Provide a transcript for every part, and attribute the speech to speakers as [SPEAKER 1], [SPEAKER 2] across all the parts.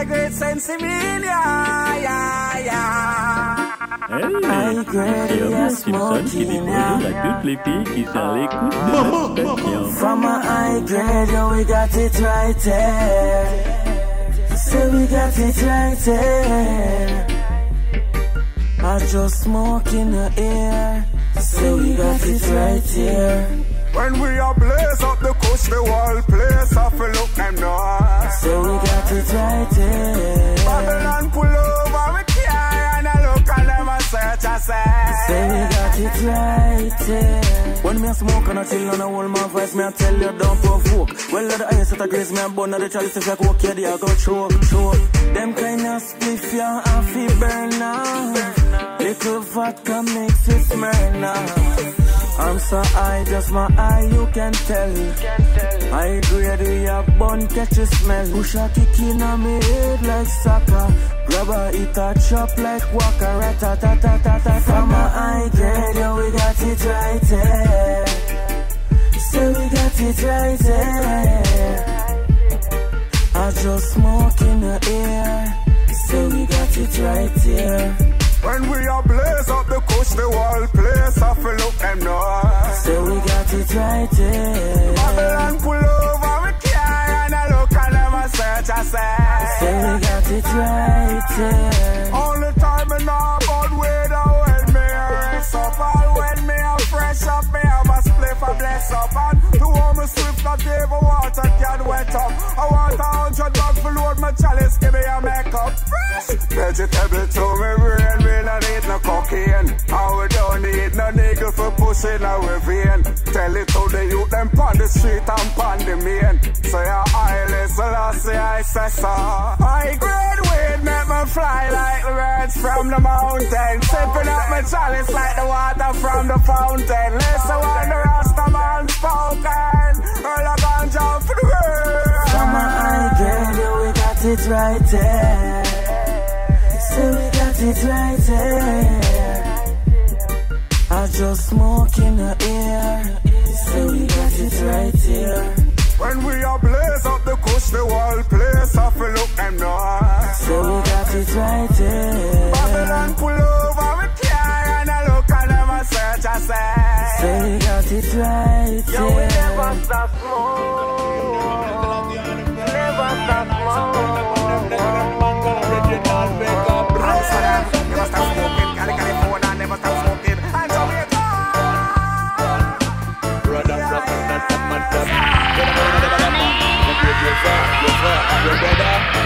[SPEAKER 1] high grade sensimania, yeah, yeah.
[SPEAKER 2] Hey, bienvenue Simpson qui découvre la toute l'été qui sont l'écoute de notre station.
[SPEAKER 3] From a high grade, yo, we got it right there. Say we got it right there. I just smoke in the air. Say we got it right here.
[SPEAKER 1] When we are blaze up the coast, the whole place off a look them north.
[SPEAKER 3] Say we got it right here.
[SPEAKER 1] Babylon pull over with car and I look and them a search I say.
[SPEAKER 3] Say we got it right here. When me a smoke and I chill and I hold my voice, me I tell you don't provoke. Well, the ice at a grace, me a bun of the chalice if I go okay, they a go choke, choke. Them kind of spliff ya and fi burn now. Little vodka makes it smell now. I'm so high, just my eye, you can tell. I grade we a bun, catch a smell. Push a kick in on me head like soccer. Grab a eat a chop like walker. Rat ta ta ta ta. From a high grade, yeah, we got it right there. Say we got it right there. I just smoke in the air. Say we got it right here.
[SPEAKER 1] When we are blaze up the coast, the whole place off a look them north.
[SPEAKER 3] Say we got it right here.
[SPEAKER 1] Babylon pull over with car and I look and a search I say.
[SPEAKER 3] Say we got it right here.
[SPEAKER 1] All the time and all about weather when me a rest up All when me a fresh up Me have a spliff a bless up. And to warm me swift not even water can wet up. I want a hundred bag for load my chalice. Give me a makeup. Fresh Vegetable to me brain We no need no cocaine And we don't need no nigga for pushing our vein. Tell it to the youth them on the street and on the main. Say a eyeless Selassie I say so I grade weed make me fly like the birds from the mountain. Sipping up my chalice like the water from the fountain. Listen when the Rasta man spoken Earl a ganja for the world
[SPEAKER 3] a high grade, yeah, we got it right there. Say we got it right there. I just smoke in the air. Say we got it right here.
[SPEAKER 1] When we are blaze up the coast, the whole place off a look them north.
[SPEAKER 3] Say we got it right here.
[SPEAKER 1] Babylon pull over with and I a search I say.
[SPEAKER 3] Say we got it right
[SPEAKER 1] Yo, we never stop smoke. Never stop smoke. Never stop smoking. Cali, California, never stop smoking. And Jamaica.
[SPEAKER 4] Brother, brother, the man. Your frère, your brother.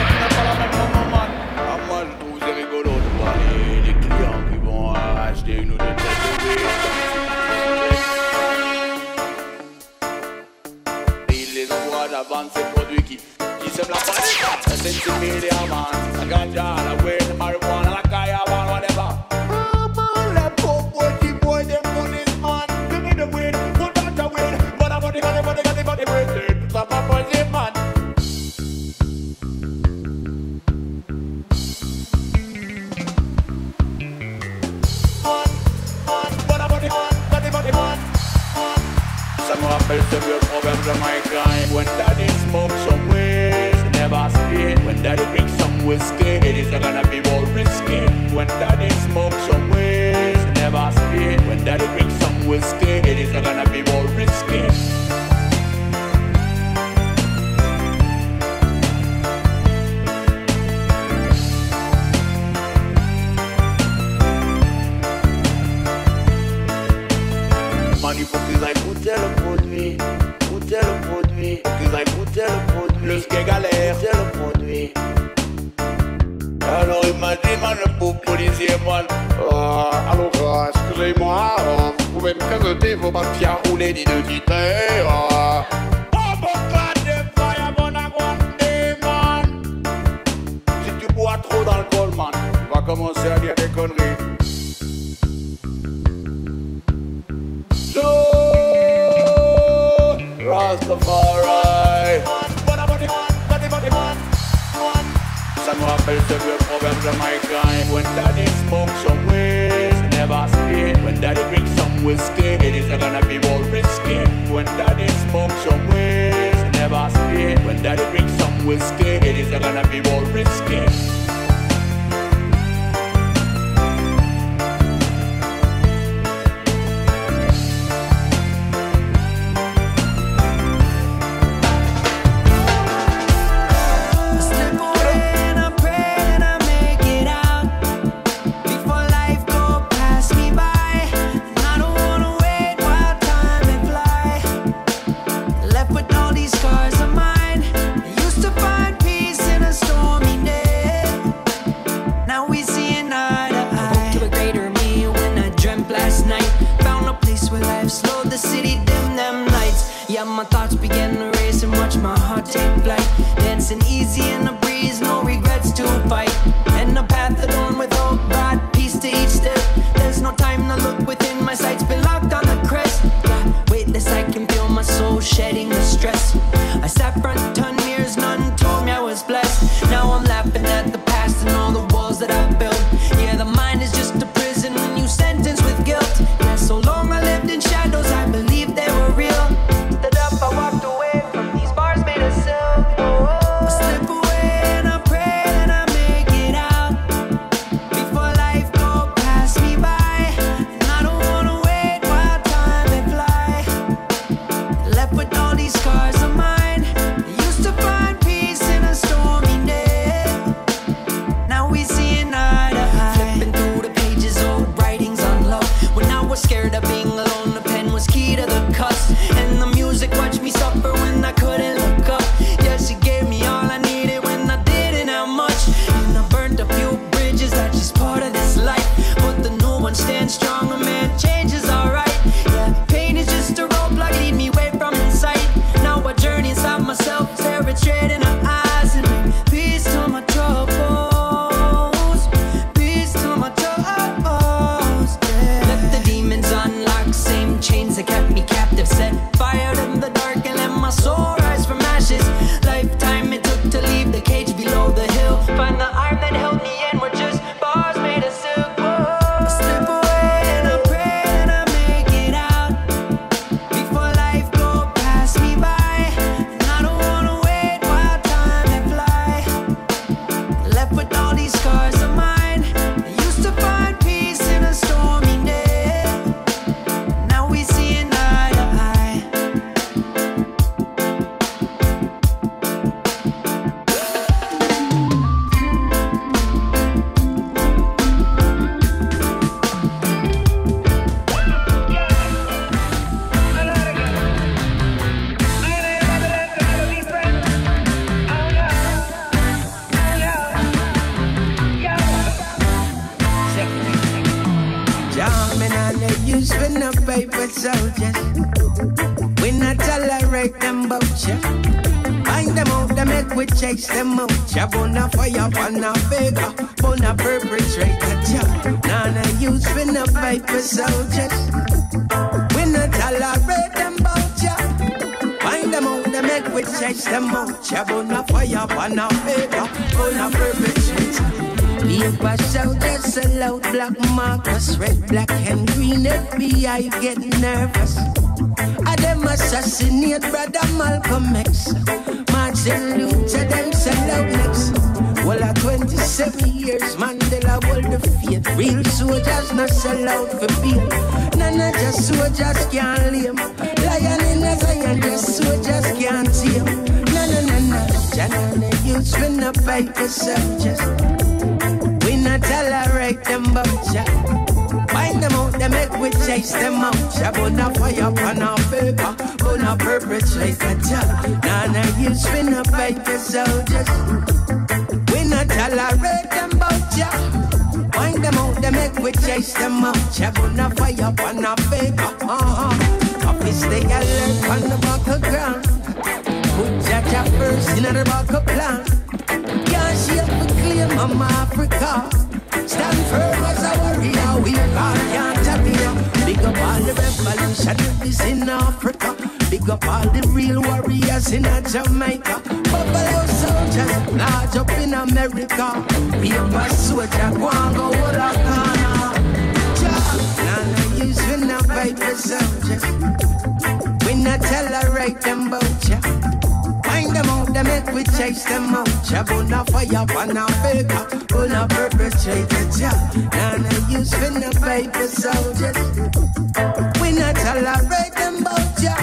[SPEAKER 4] Qui sèment la panique. La sensibilité, man. La ganja, la weed, la marijuana, la kaya, man, whatever. Ah, man, les pauvres boys, qui boy, them police, man. Give me the weed, put that the weed. But I'm body, body, body, body, body, body. Stop, stop, body, man. Man, man, body, body, body, body, man. Ça me rappelle ce vieux proverbe jamaïcain When daddy smoke some weed, never When daddy drink some whiskey, it is not gonna be more risky. When daddy smoke some weed, never spit When daddy drink some whiskey, it is gonna be more risky Jah burn a fire, burn a faker, burn a perpetrator. Jah none of use for a viper soldiers. We no tolerate them bout ya. Find them out, they make we chase them out. Jah burn a fire, burn a faker, burn a perpetrator. Paper soldiers sell out black markers, red, black, and green. FBI get nervous. I them assassinate brother Malcolm X sing to them sell out next. Well, at 27 years, Mandela hold the faith. Real soldiers
[SPEAKER 5] not sell out for beer. None of
[SPEAKER 6] just soldiers can't lame. Lion in a lion, just soldiers can't tame. No, no, no, no. Janana youths when the paper soldiers. We not tolerate them but ya. Find them out, they make we chase them out. Shabuna fire on our paper a perpetrate a job. of you spin up like a soldiers. We not tolerate them bout ya. Find them out, they make we chase them up. Check on a fire, on a paper. Uh-huh. Up is the alert on the back of ground. Put Jaja first in the back of plan. Can't shake we claim I'm Africa. Stand firm as a warrior, we are can't Big up all the
[SPEAKER 7] revolution is in Africa. Big up all the real warriors in Jamaica. Buffalo soldiers, large up in America. Paper soldier, go and go with a corner. None of you's in a paper soldiers. We not
[SPEAKER 8] tolerate them vulture. Find them out, them make we chase them out. Ya Chabun a fire, pan a faker, pull a perpetrator, yeah. None of you spin the paper soldiers. We not tolerate them both ya.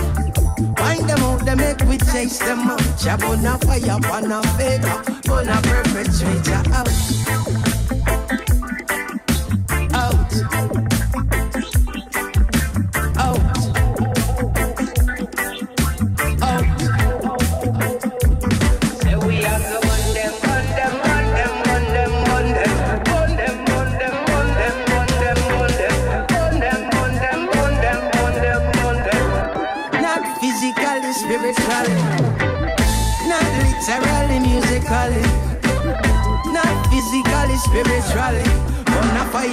[SPEAKER 8] Find them out, they make we chase them out. Jab on a fire, on a faker, on a perpetrator out.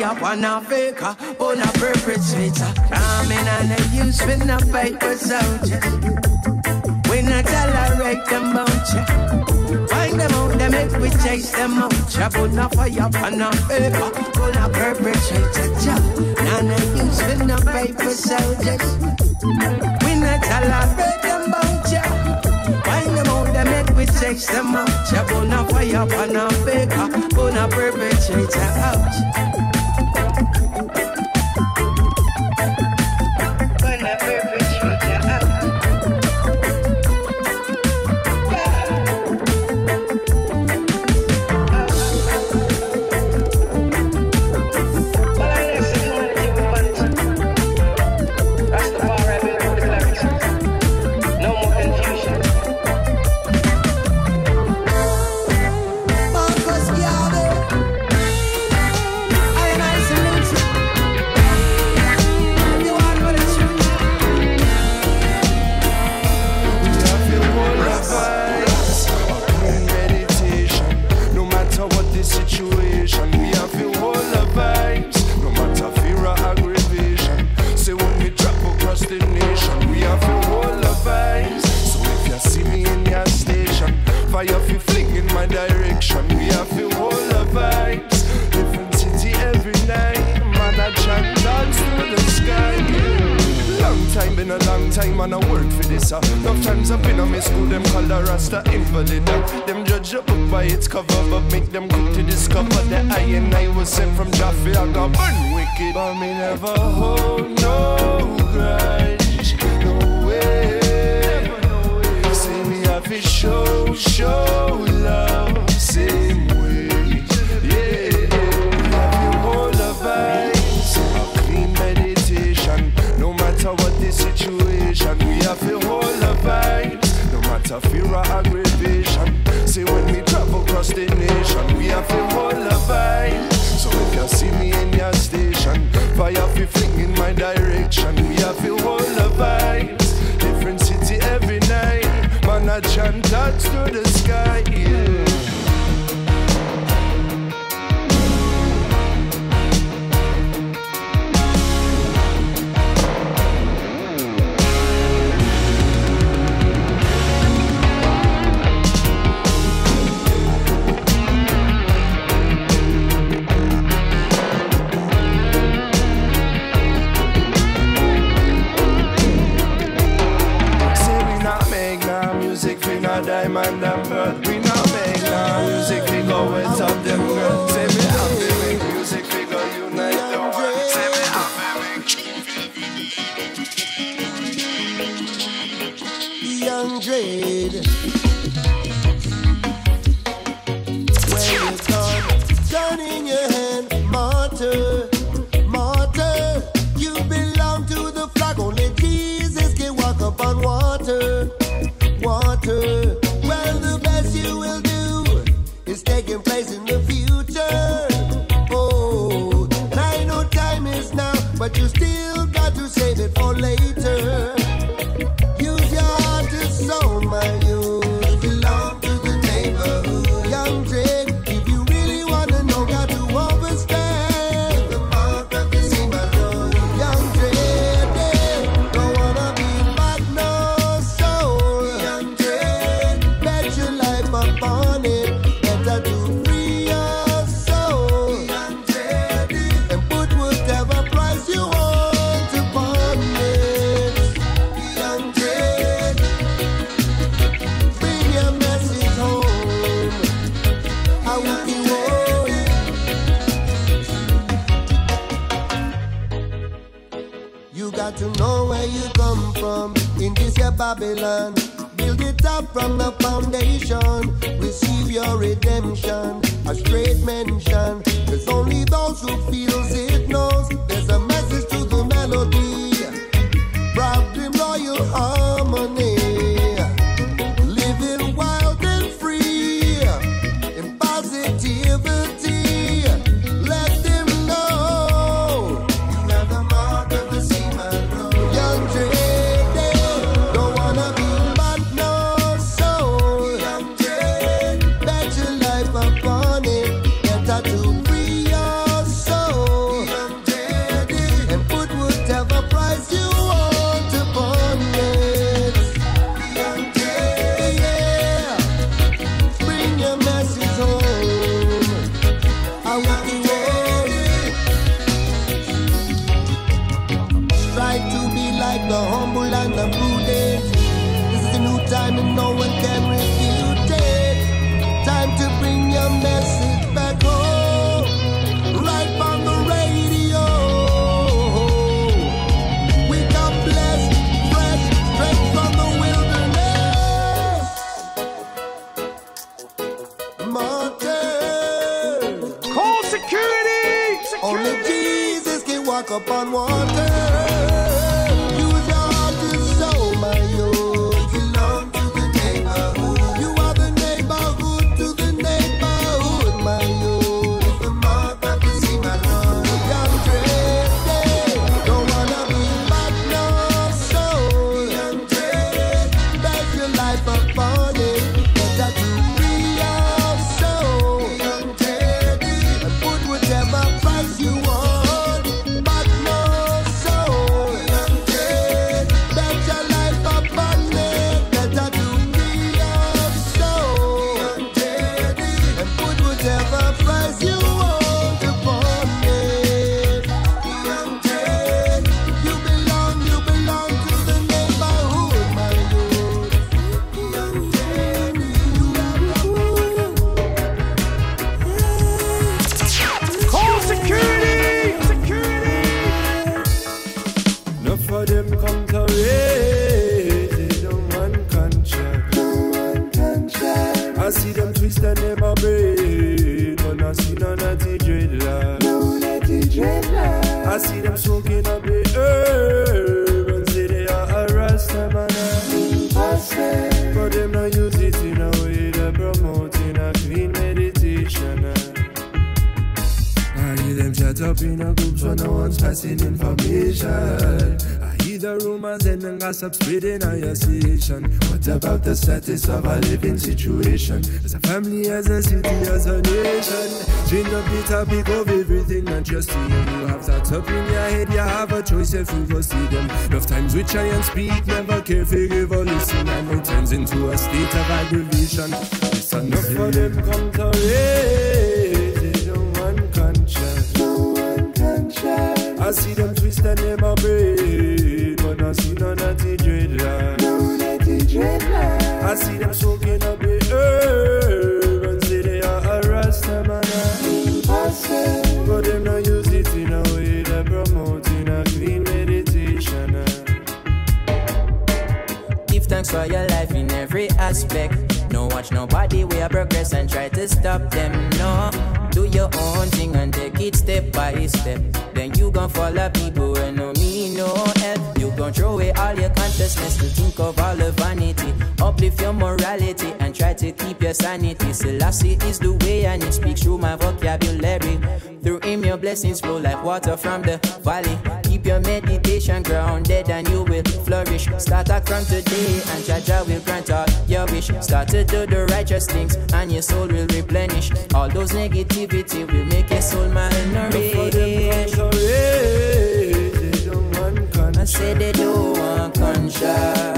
[SPEAKER 8] On fire, on a faker, on a perpetrator. Coming and a use with no paper soldiers. We not tolerate them ya. Find them out, they make we chase them out. Put a fire, on a faker, on a perpetrator. And a use with no paper soldiers. We not tolerate them ya. Find them out, they make we chase them out. Ya burn a fire on a faker, burn
[SPEAKER 9] a perpetrator out. touch and touch to the sky. Yeah. Up on water. Status of our living situation? As a family, as a city, as a nation. Change up the topic of everything that you're seeing. You have thoughts up in your head, you have a choice if you go see them. Enough times we try and speak, never care if sanity. Selassie is the way and it speaks through my vocabulary. Through him your blessings flow like water from the valley. Keep your meditation grounded and you will flourish. Start out from today and Jaja will grant all your wish. Start to do the righteous things and your soul will replenish. All those negativity will make your soul malnourished. I say they don't want conscience.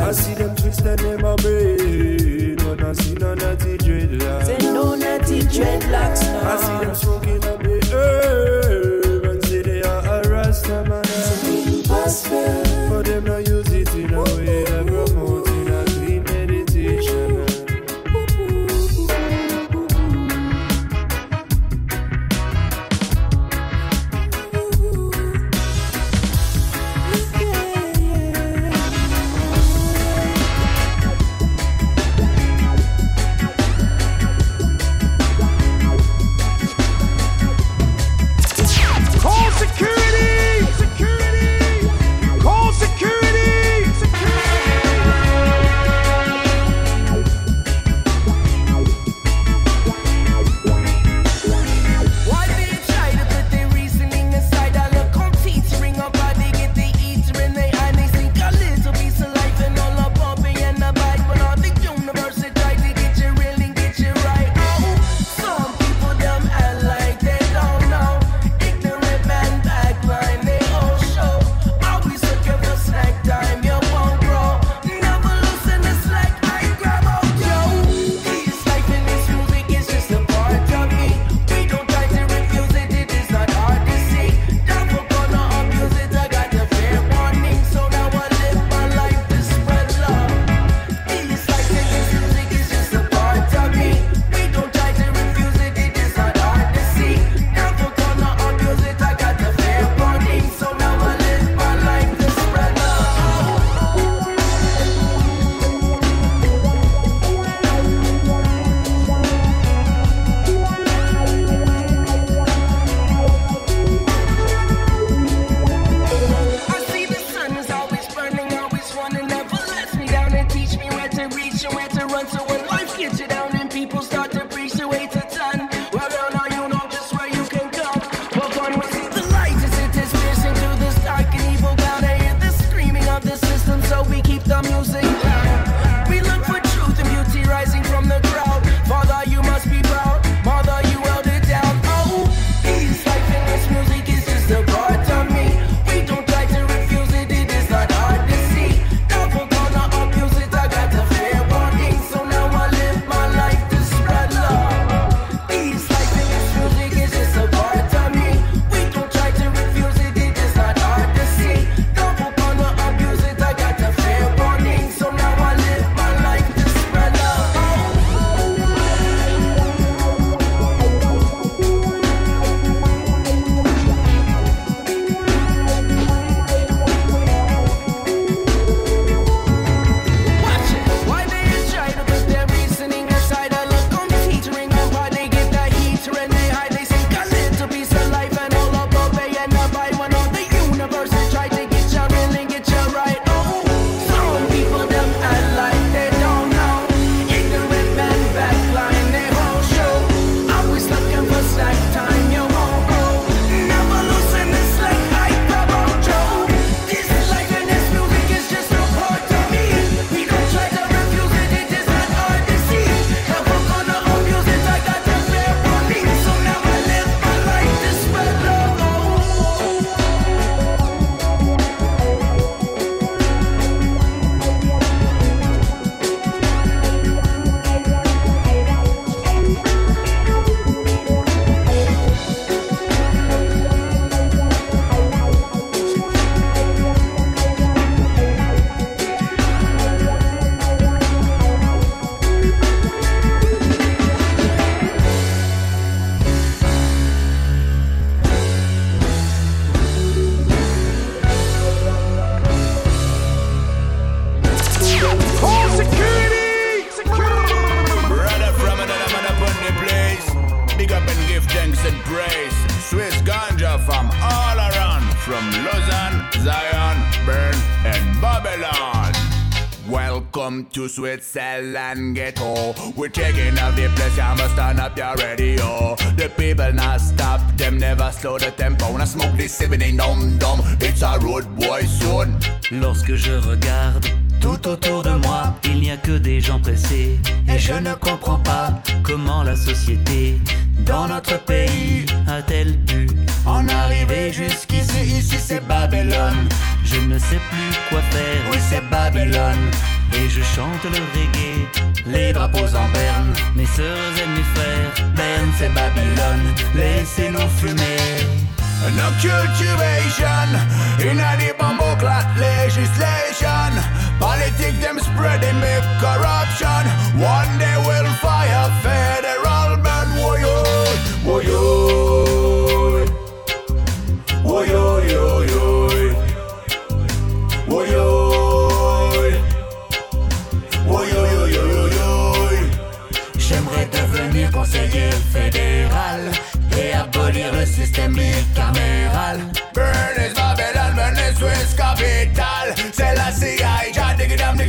[SPEAKER 4] Welcome to Switzerland ghetto. We're taking up the place, you must turn up your radio. The people not stop, them never slow the tempo. When I smoke this seven dum dum, it's a road boy soon.
[SPEAKER 10] Lorsque je regarde tout autour de moi, il n'y a que des gens pressés. Et je ne comprends pas comment la société dans notre pays a-t-elle pu en arriver jusqu'ici Ici c'est Babylone. Je ne sais plus quoi faire, oui c'est Babylone. Je chante le reggae, les drapeaux en berne. Mes sœurs et mes frères, Berne c'est Babylone. Laissez-nous fumer.
[SPEAKER 4] No cultivation in a clat legislation. Politics them spreading make corruption. One day we'll fire federal ban. Woyo, woyo,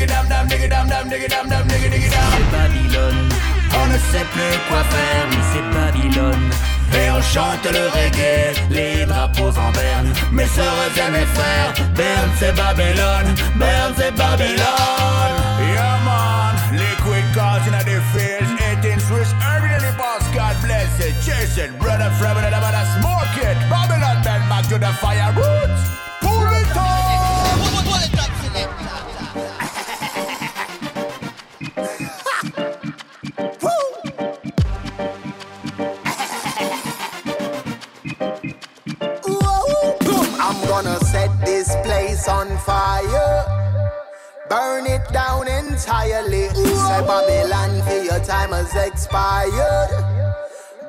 [SPEAKER 4] dam, dam dam dam, dam dam, dam.
[SPEAKER 10] C'est Babylone. On ne sait plus quoi faire, mais c'est Babylone. Et on chante le reggae, les drapeaux en berne. Mes sœurs et mes frères, Berne c'est Babylone, Berne c'est Babylone.
[SPEAKER 4] Yeah man, liquid cars in the fields, 18 Swiss really boss, God bless it. Jason, brother from another smoke it. Babylon, then back to the fire roots.
[SPEAKER 11] Burn it down entirely. Say Babylon, for your time has expired.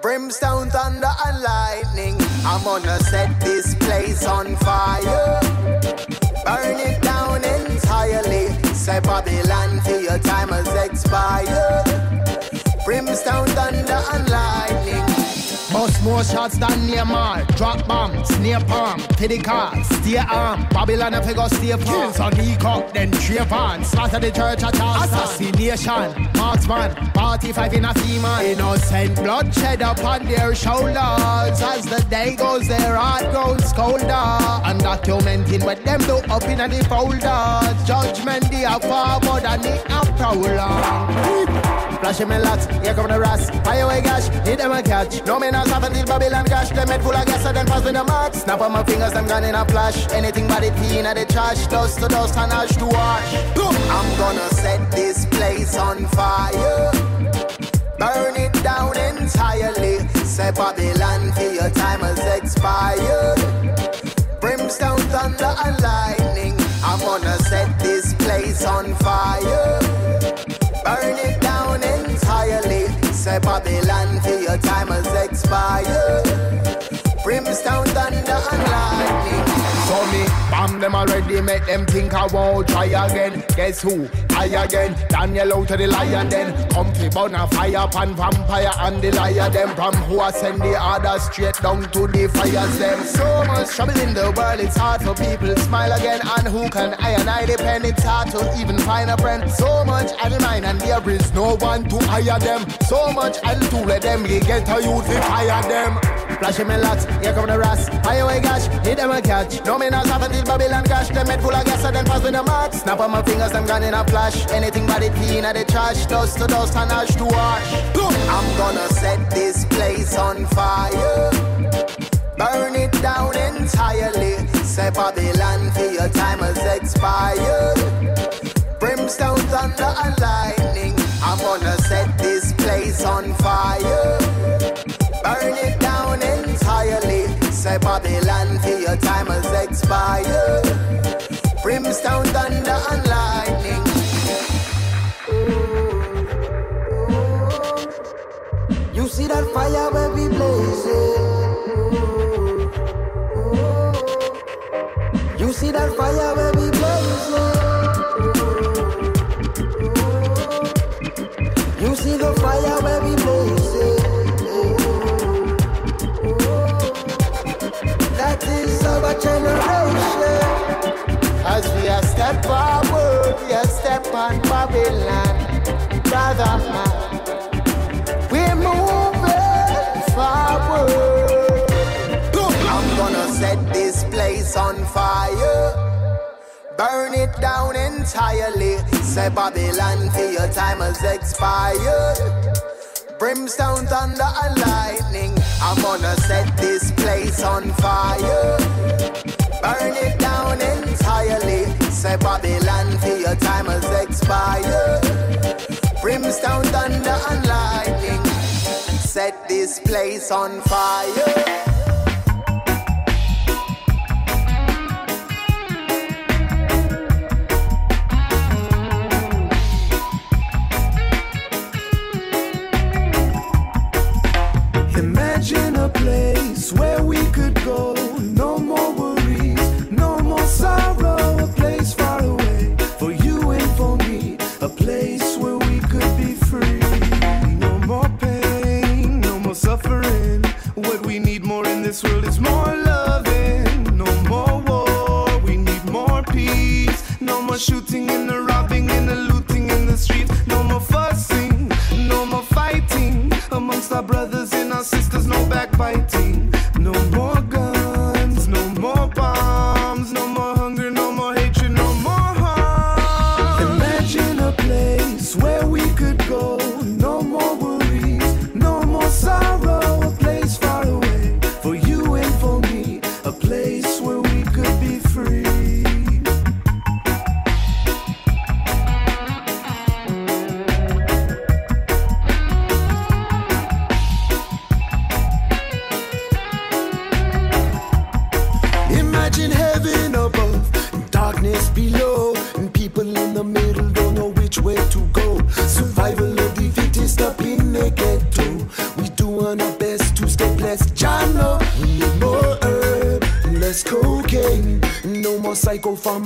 [SPEAKER 11] Brimstone, thunder, and lightning. I'm gonna set this place on fire. Burn it down entirely. Say Babylon, for your time has expired. Brimstone, thunder, and
[SPEAKER 12] more shots than Neymar. Drop bombs, near palm, the car, stay arm. Babylon if you go stay palm. Kills on the cock, then trip on. Slaughter the church at all. Assassination, marksman, party five in a female. Innocent bloodshed upon their shoulders. As the day goes, their heart grows colder. Undocumenting what them do up in the folder. Judgment, they are far more than the prolong. Flashing me lots, here come the rats. Fire away gash, hit them a catch. No man has half until Babylon gash. Them head full of gas, so then pass with the mark. Snap on my fingers, them gone in a flash. Anything but it clean at the trash. Dust to dust and ash to ash.
[SPEAKER 11] I'm gonna set this place on fire. Burn it down entirely. Say Babylon, for your time has expired. Brimstone, thunder, and lightning. I'm gonna set this place on fire. Say Babylon, for your time has expired. Brimstone, thunder, and lightning.
[SPEAKER 12] Them already, make them think I won't try again. Guess who? I again. Daniel out to the lion then. Comfy burn a fire pan vampire and the liar them. From who I send the order straight down to the fires them. So much trouble in the world, it's hard for people to smile again. And who can I and I depend? It's hard to even find a friend. So much at mine and there is no one to hire them. So much and to let them you get a youth to fire them. Flashing me lots, here come the rats. Fire away gash, hit them a catch. No me not have until Babylon cash. Them head full of gas, and then pass with the mark. Snap on my fingers, gone in a flash. Anything but it clean at the trash. Dust to dust and ash to.
[SPEAKER 11] I'm gonna set this place on fire. Burn it down entirely. Say Babylon, for your time has expired. Brimstone, thunder, and lightning. I'm gonna set this place on fire. Burn it. Say Babylon, for your time has expired. Brimstone, thunder, and lightning.
[SPEAKER 5] You see that fire where we blazing. You see that fire where
[SPEAKER 6] Burn it down entirely. Say Babylon for your time has expired. Brimstone, thunder, and lightning. I'm gonna set this place on fire. Burn it down entirely. Say Babylon for your time has expired. Brimstone, thunder, and lightning. Set this place on fire.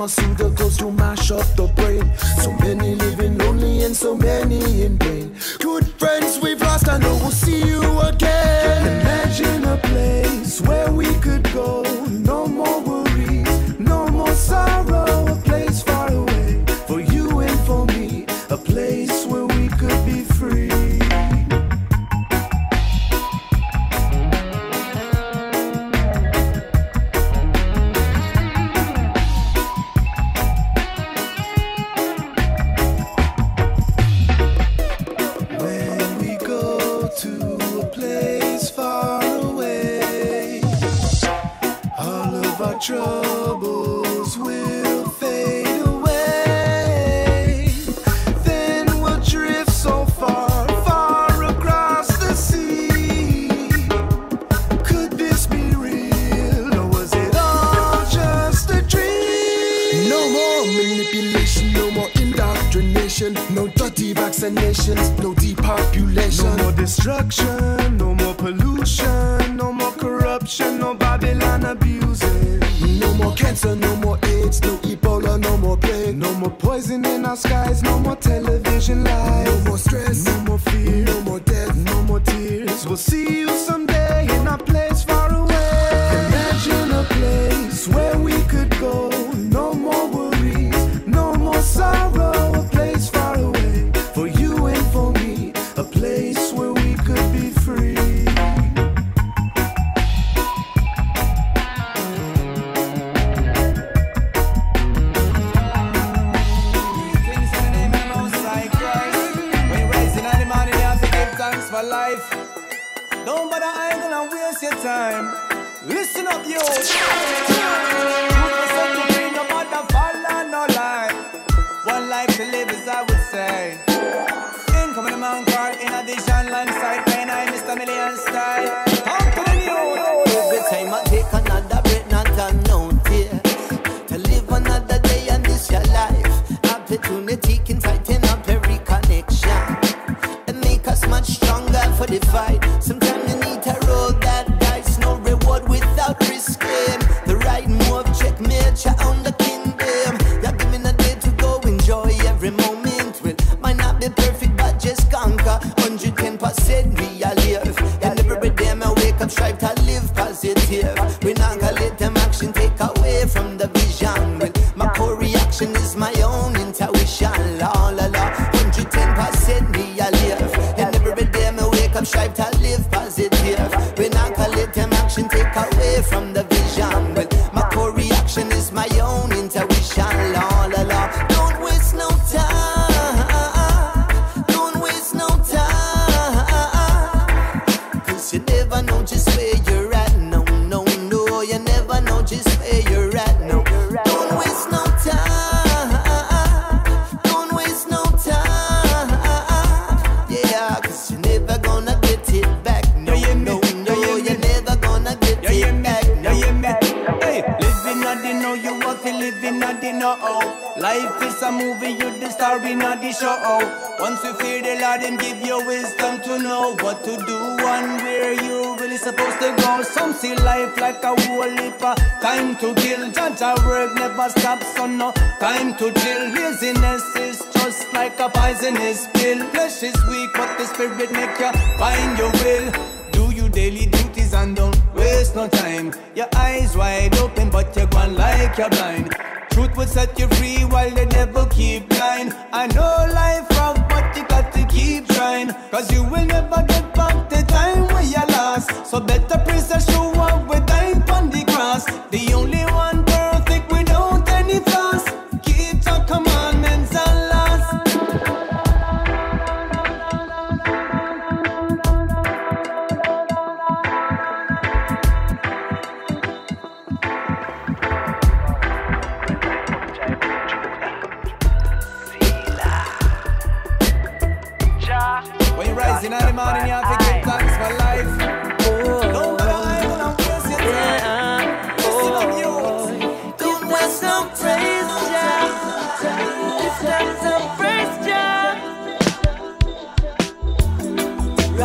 [SPEAKER 5] Assim cima, surda, eu tô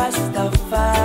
[SPEAKER 5] Rastafari,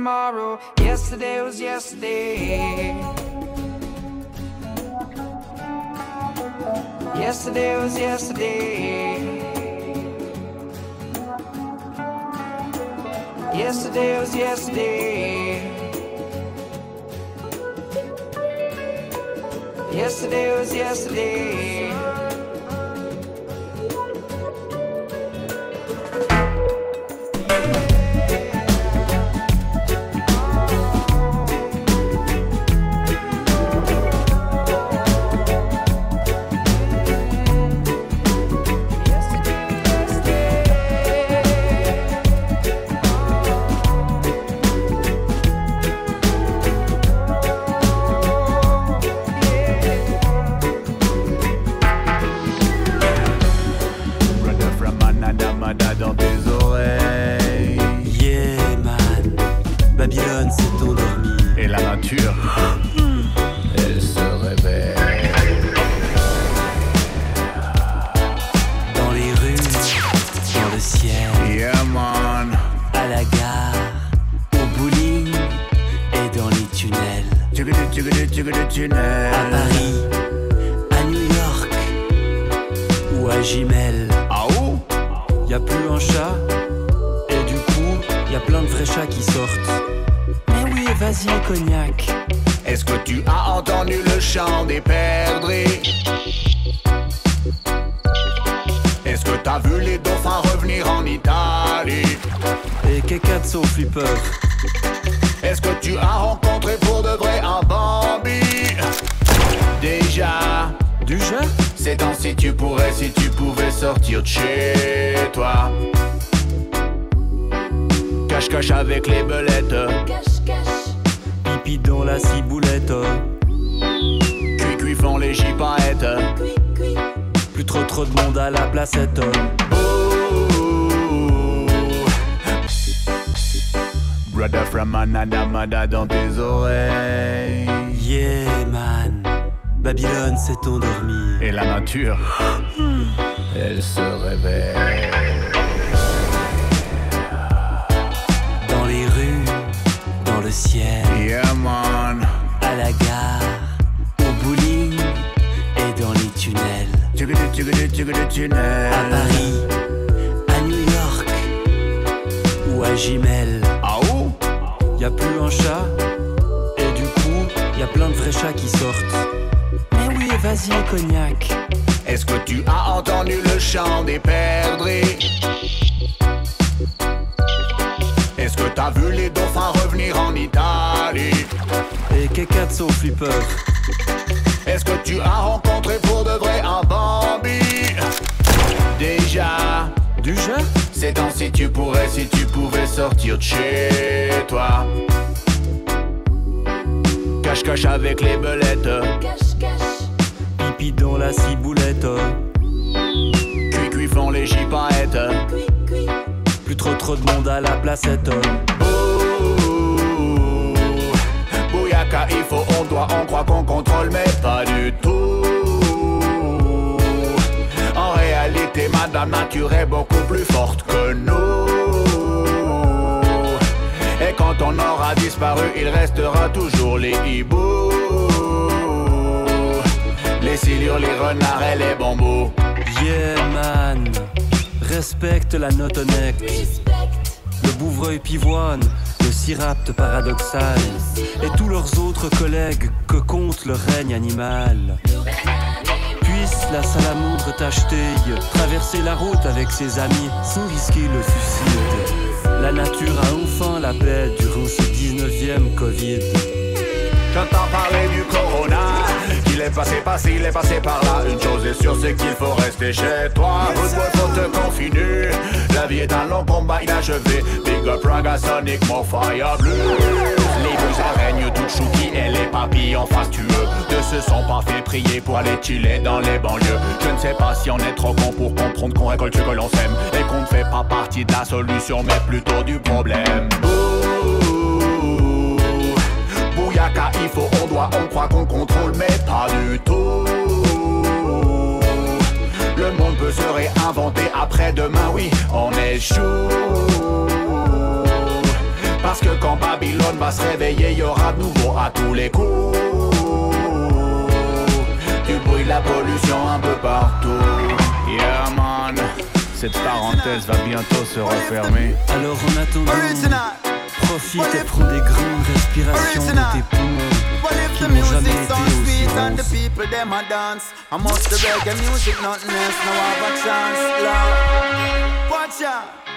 [SPEAKER 4] tomorrow. Yesterday was yesterday. Yesterday was yesterday. Yesterday was yesterday. Yesterday was yesterday.
[SPEAKER 13] Si tu pourrais, si tu pouvais sortir de chez toi. Cache-cache avec les belettes.
[SPEAKER 14] Pipi dans la ciboulette.
[SPEAKER 4] Cui-cui font les chipaettes
[SPEAKER 10] Plus trop trop de monde à la placette.
[SPEAKER 4] Bouyaka, il faut, on doit, on croit qu'on contrôle, mais pas du tout. Madame Nature est beaucoup plus forte que nous. Et quand on aura disparu, il restera toujours les hiboux. Les silures, les renards et les bambous.
[SPEAKER 10] Yeah man Respecte la notonec Le bouvreuil pivoine Le sirapte paradoxal Et tous leurs autres collègues Que compte le règne animal La salamandre t'acheter. Traverser la route avec ses amis Sans risquer le suicide La nature a enfin la paix Durant ce 19e Covid.
[SPEAKER 4] J'entends parler du corona. Il est passé par ci, est passé par là. Une chose est sûre, c'est qu'il faut rester chez toi. Boy, faut te confiner La vie est un long combat inachevé. Big up Sonic, more fire bleu Buts araignes toutes chouki Et les papillons fastueux Ne se sont pas fait prier pour aller chiller dans les banlieues Je ne sais pas si on est trop con pour comprendre qu'on récolte ce que l'on sème Et qu'on ne fait pas partie de la solution mais plutôt du problème Bouyaka, il faut, on doit, on croit qu'on contrôle, mais pas du tout. Le monde peut se réinventer après-demain, oui, on échoue. Parce que quand Babylone va se réveiller, il y aura de nouveau à tous les coups. Du bruit, de la pollution un peu partout. Yeah, man. Cette parenthèse va bientôt se refermer.
[SPEAKER 10] Alors en attendant Profite et prends des grandes respirations de tes poumons qui n'ont jamais été aussi
[SPEAKER 12] and the people them a dance. I must the reggae music, nothing else. Now I have a chance. Watch out.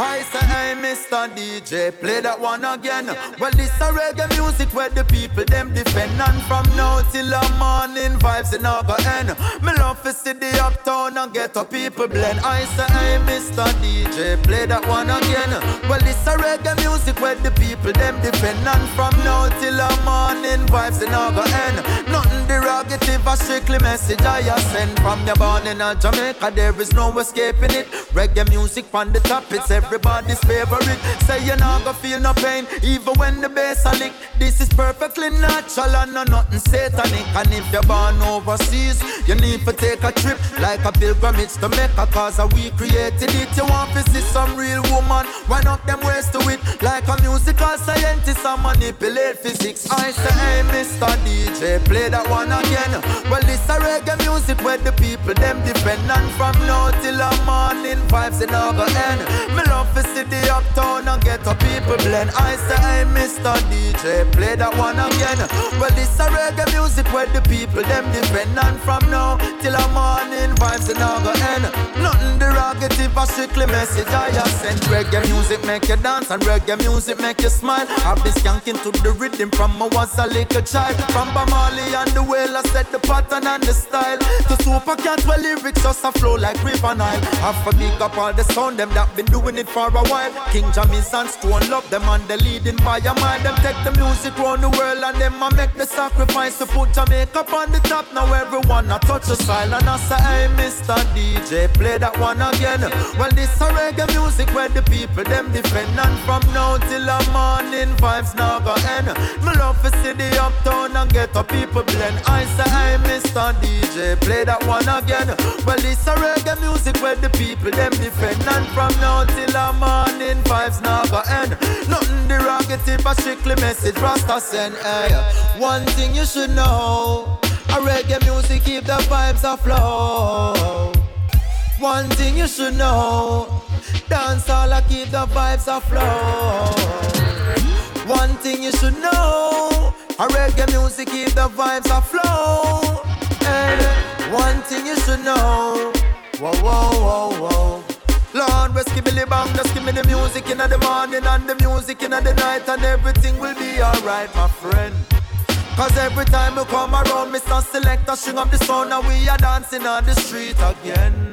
[SPEAKER 12] I say, hey, Mr. DJ, play that one again. Well, this a reggae music where the people them defend. And from now till the morning, vibes in go end. Me love to see the uptown and get a people blend. I say, hey, Mr. DJ, play that one again. Well, this a reggae music where the people them defend. And from now till the morning, vibes in go end. Nothing derogative, a strictly message I send. From your born in a Jamaica, there is no escaping it. Reggae music from the top, it's everybody's favorite. Say you're not gonna feel no pain, even when the bass a lick. This is perfectly natural and no nothing satanic. And if you're born overseas, you need to take a trip like a pilgrimage to Mecca, cause we created it. You want to see some real woman, wind up them ways to it. Like a musical scientist, I manipulate physics. I say, hey, Mr. DJ, play that one again. Well, this a reggae music where the people them defend. And from now till the morning, vibes in go end. Me love to see the uptown and get a people blend. I say, Mr. DJ, play that one again. Well, this a reggae music where the people them defend. And from now till the morning, vibes in go end. Nothing derogative, a strictly message I have sent. Reggae music make you dance and reggae music make you smile. I've been skanking to the rhythm from I was a little child. From Bamali and the whale, I set the pattern and the style. To super cat, where lyrics just a flow like river Nile. Have to big up all the sound, them that been doing it for a while. King Jammy's and Stone love them and they leading by a mile. Them take the music round the world and them a make the sacrifice to put Jamaica on the top. Now everyone a touch the style and I say, hey, Mr. DJ, play that one again. Well, this a reggae music where the people them defend. And from now till the morning, vibes now go end. Me love to see the uptown and get a people blend. I say, hey, Mr. DJ, play that one again. Well, this a reggae music where the people them defend. And from now till the morning, vibes go end. Nothing derogative, a strictly message Rasta send. Hey, one thing you should know. A reggae music keep the vibes afloat. One thing you should know. Dance all I keep the vibes afloat. One thing you should know. A reggae music keep the vibes afloat. Hey. Eh, one thing you should know. Whoa, whoa, whoa, whoa. Lord, give me bang, just give me the music in the morning and the music in the night, and everything will be alright, my friend. Cause every time we come around, Mr. Selector, string up the sound, and we are dancing on the street again.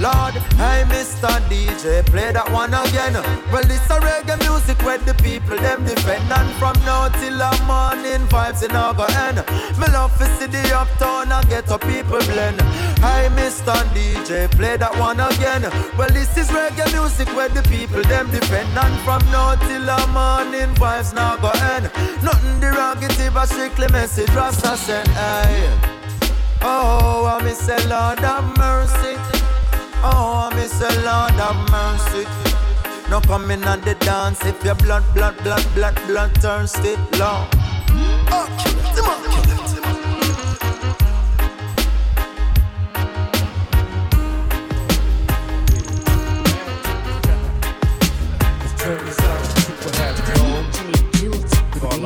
[SPEAKER 12] Lord, hey Mr. DJ, play that one again. Well, this a reggae music where the people them defend, and from now till the morning vibes in our end. Me love to see the uptown and get a people blend. Hey Mr. DJ, play that one again. Well, this is reggae music where the people them defend, and from now till the morning vibes now go end. Nothing derogative, a strictly message Rasta send. Hey. Oh, I miss a Lord of mercy. Oh, me say Lord have mercy. No coming on the dance if your blood, blood, blood, blood, blood thirsty, Lord. Oh, kill it,
[SPEAKER 8] Turns out super happy home. All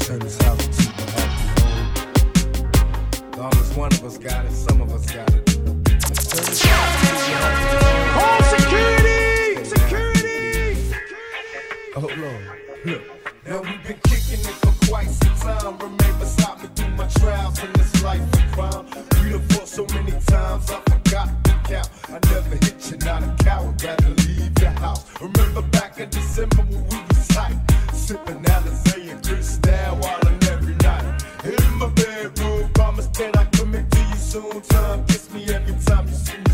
[SPEAKER 8] turn this house super happy home. Long as one of us got it, some Now we've been kicking it for quite some time. Remain beside me through my trials in this life of crime. We done fought so many times, I forgot to count. I never hit you, not a coward, rather leave your house. Remember back in December when we was tight, sipping Alizé and Cristal wildin' every night. In my bedroom, promise that I commit to you soon. Time kiss me every time you see me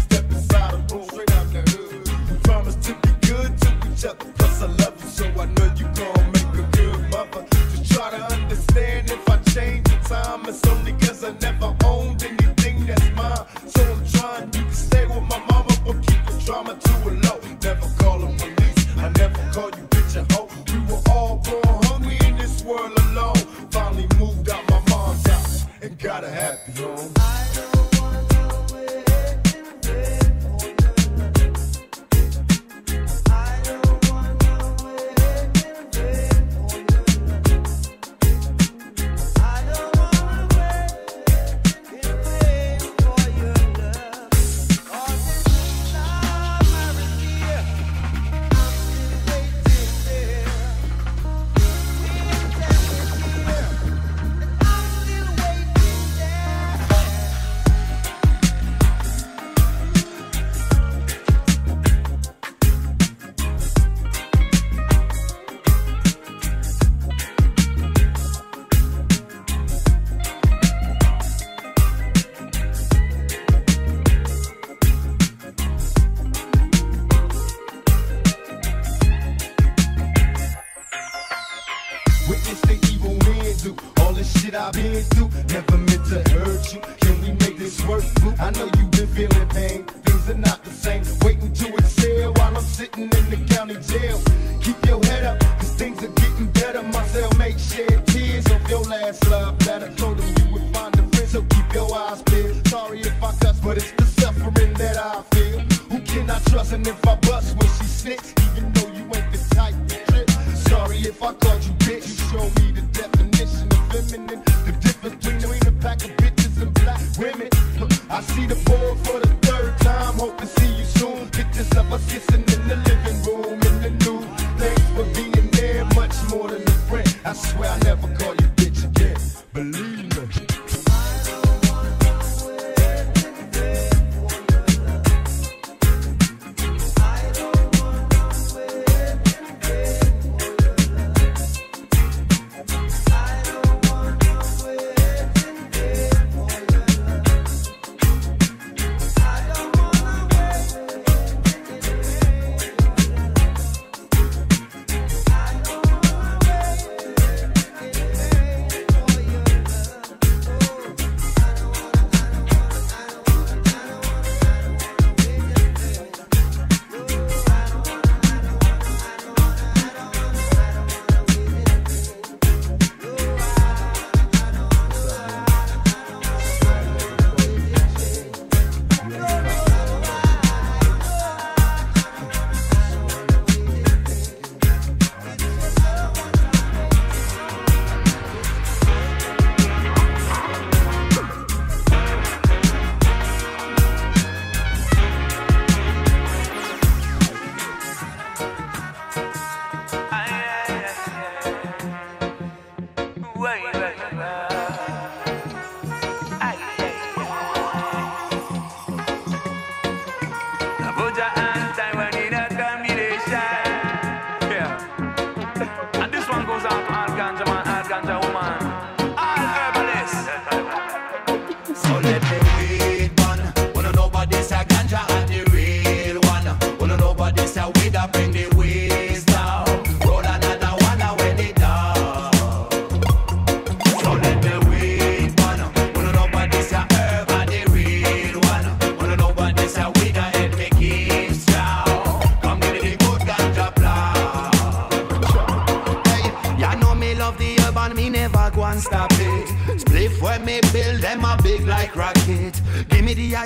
[SPEAKER 8] love.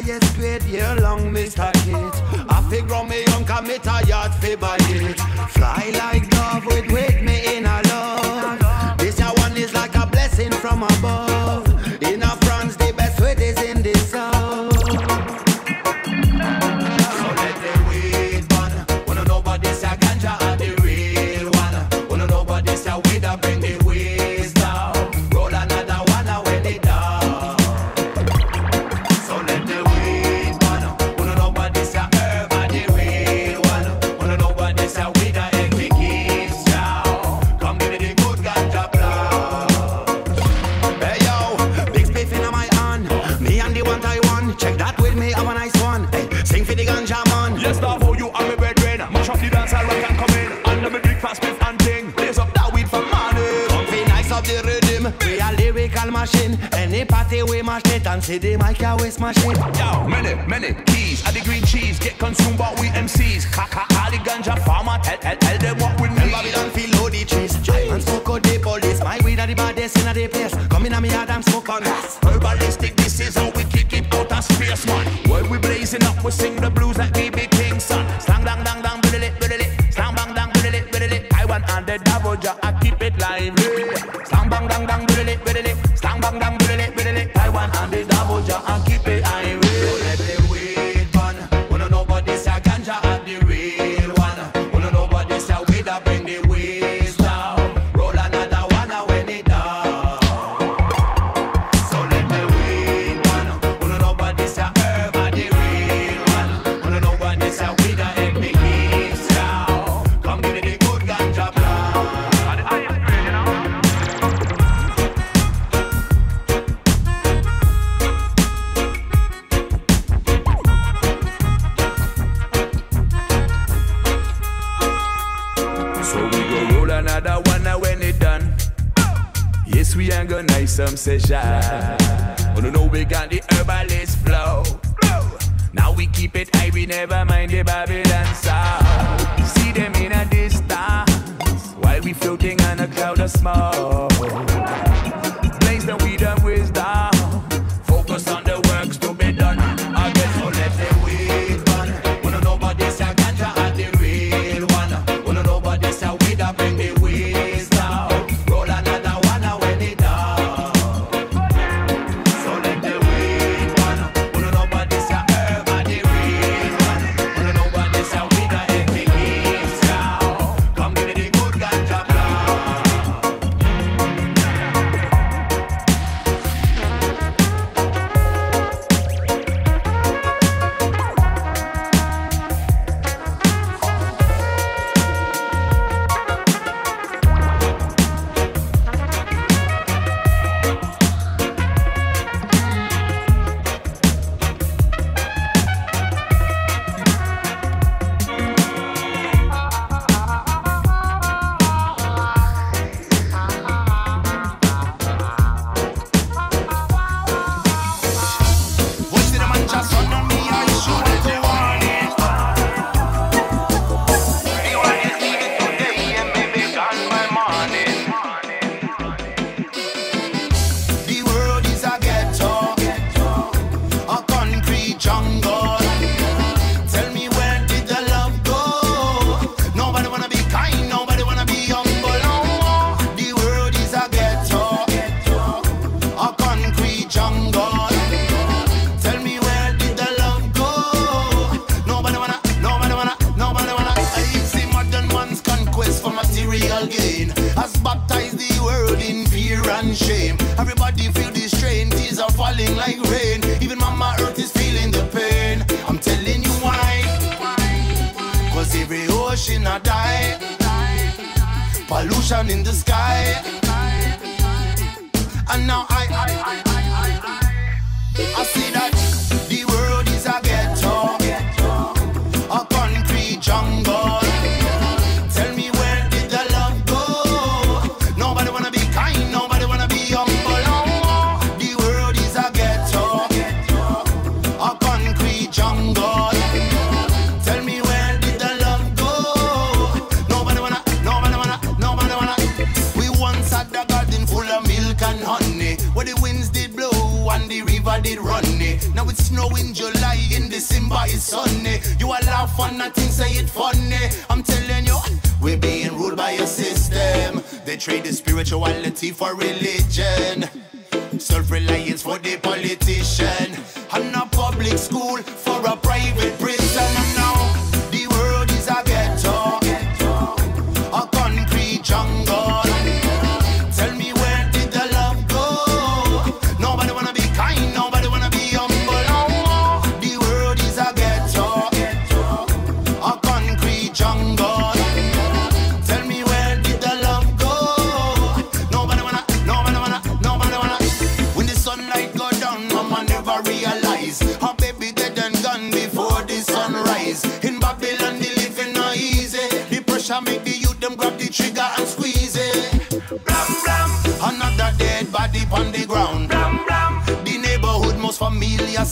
[SPEAKER 8] highest grade year long, Mr. Kate. I figure me
[SPEAKER 12] young, commit a yard fi by it. Fly like dove with wings. See the mic, I waste my shit. Yo,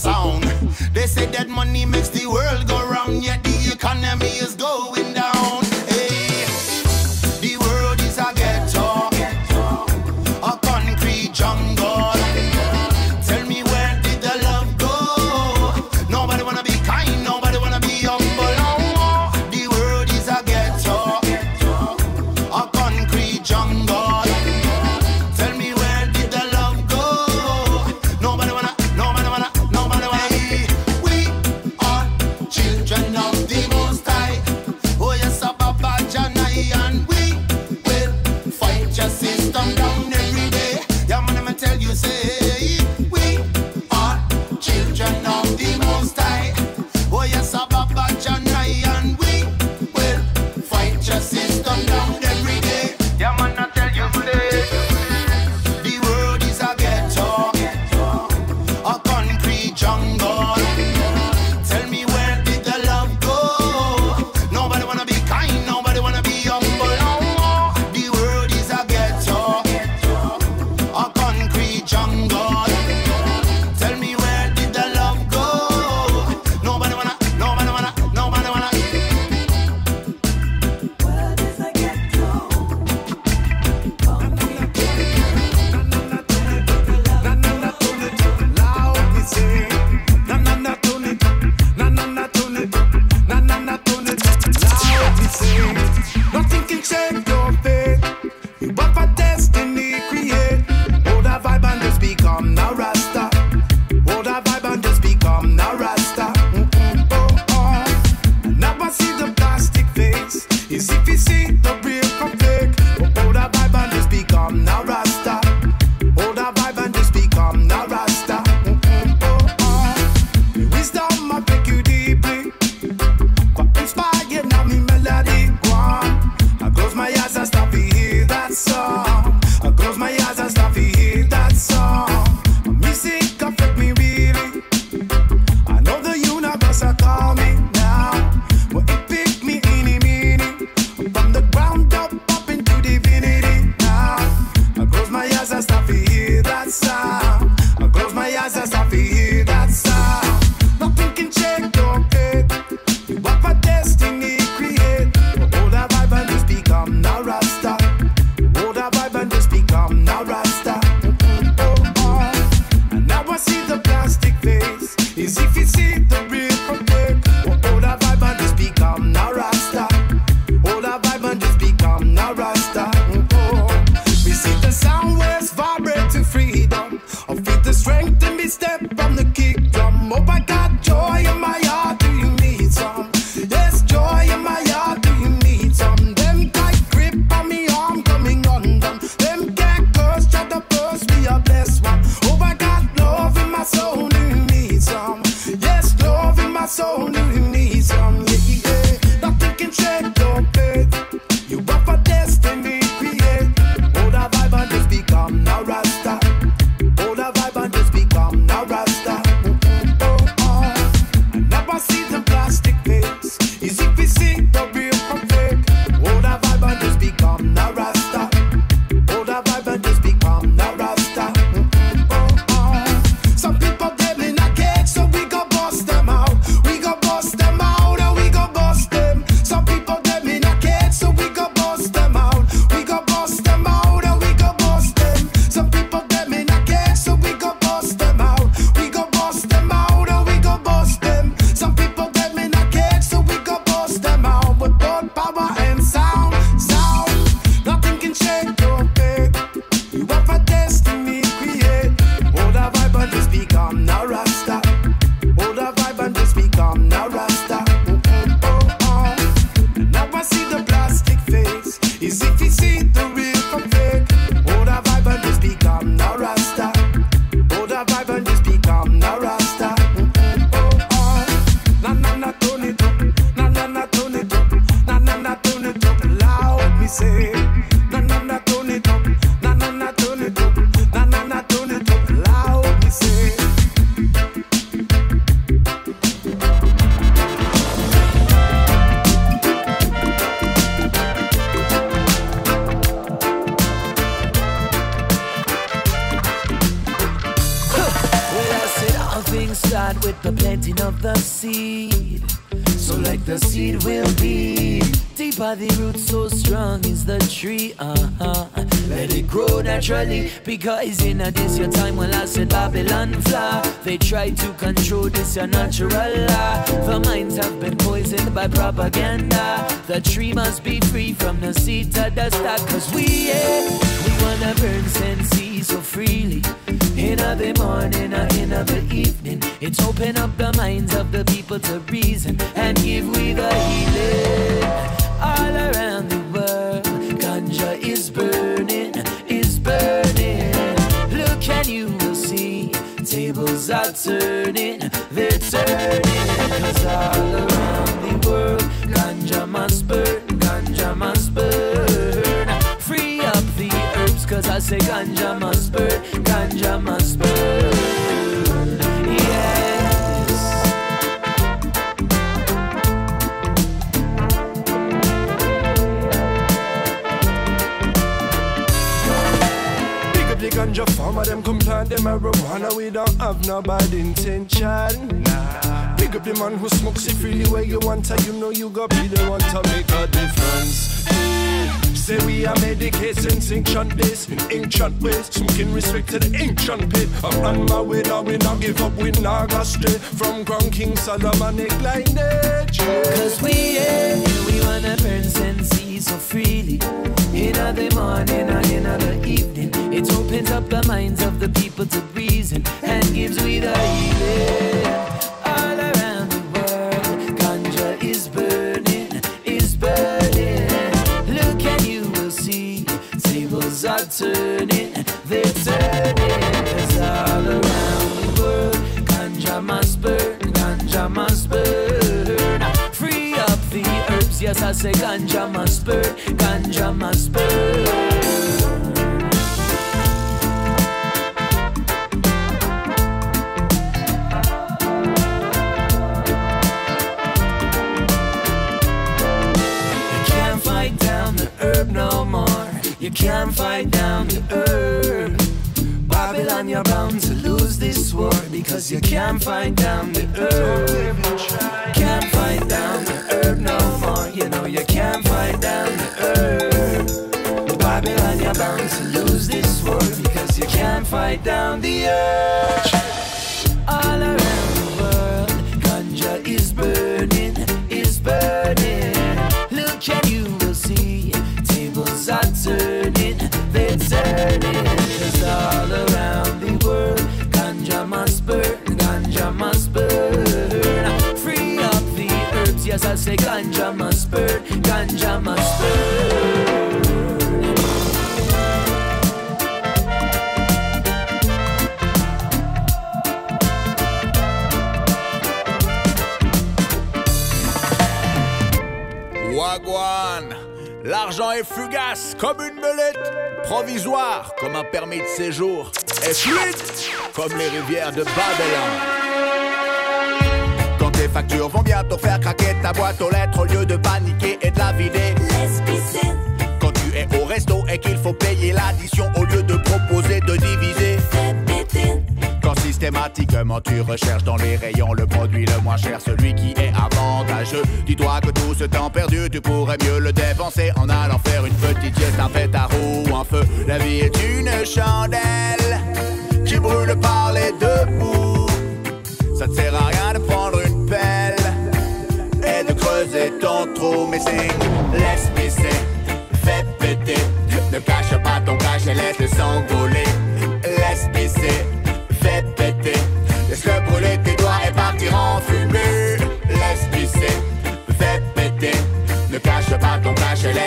[SPEAKER 12] sound.
[SPEAKER 15] Because in a this your time when I said Babylon fly They try to control this your natural law. The minds have been poisoned by propaganda. The tree must be free from the seed to the stock Cause we, yeah, we wanna burn senses so freely. In the morning or in the evening It's open up the minds of the people to reason And give we the healing turning, they're turning. Cause all around the world, ganja must burn, ganja must burn. Free up the herbs, cause I say ganja must burn, ganja must burn.
[SPEAKER 6] Ganja farmer, them come plant them marijuana. We don't have no bad intention. Nah. Pick up the man who smokes it freely where you want to. You know you got be the one to make a difference. Eh. Say we are medicating ancient days in ancient ways. Smoking the ancient pit. I'm on my way now, we not give up, we not go stray from Crown King Solomonic lineage.
[SPEAKER 15] Cause we, yeah, we wanna burn senses so freely. In the morning and in the evening, it opens up the minds of the people to reason and gives we the healing. All around the world, ganja is burning, is burning. Look and you will see, tables are turning, they're turning. Cause all around the world, ganja must burn, ganja must burn. Free up the herbs, yes, I say ganja must burn, ganja must burn. Can't fight down the earth. Babylon, you're bound to lose this war because you can't fight down the earth. Can't fight down the herb no more. You know you can't fight down the earth. Babylon, you're bound to lose this war because you can't fight down the earth. All around the world, ganja is burning, is burning. Look at you turning. Cause. Free up the herbs, yes, I say ganja must burn,
[SPEAKER 4] L'argent est fugace comme une belette, provisoire comme un permis de séjour, et fluide comme les rivières de Babylone. Quand tes factures vont bientôt faire craquer ta boîte aux lettres au lieu de paniquer et de la vider. Quand tu es au resto et qu'il faut payer l'addition au lieu de proposer de diviser. Systématiquement tu recherches dans les rayons le produit le moins cher, celui qui est avantageux, dis-toi que tout ce temps perdu, tu pourrais mieux le dépenser en allant faire une petite sieste, un fait à roue ou un feu. La vie est une chandelle qui brûle par les deux bouts. Ça te sert à rien de prendre une pelle et de creuser ton trou, mais c'est laisse pisser, fais péter. Ne cache pas ton cache et laisse-le s'envoler.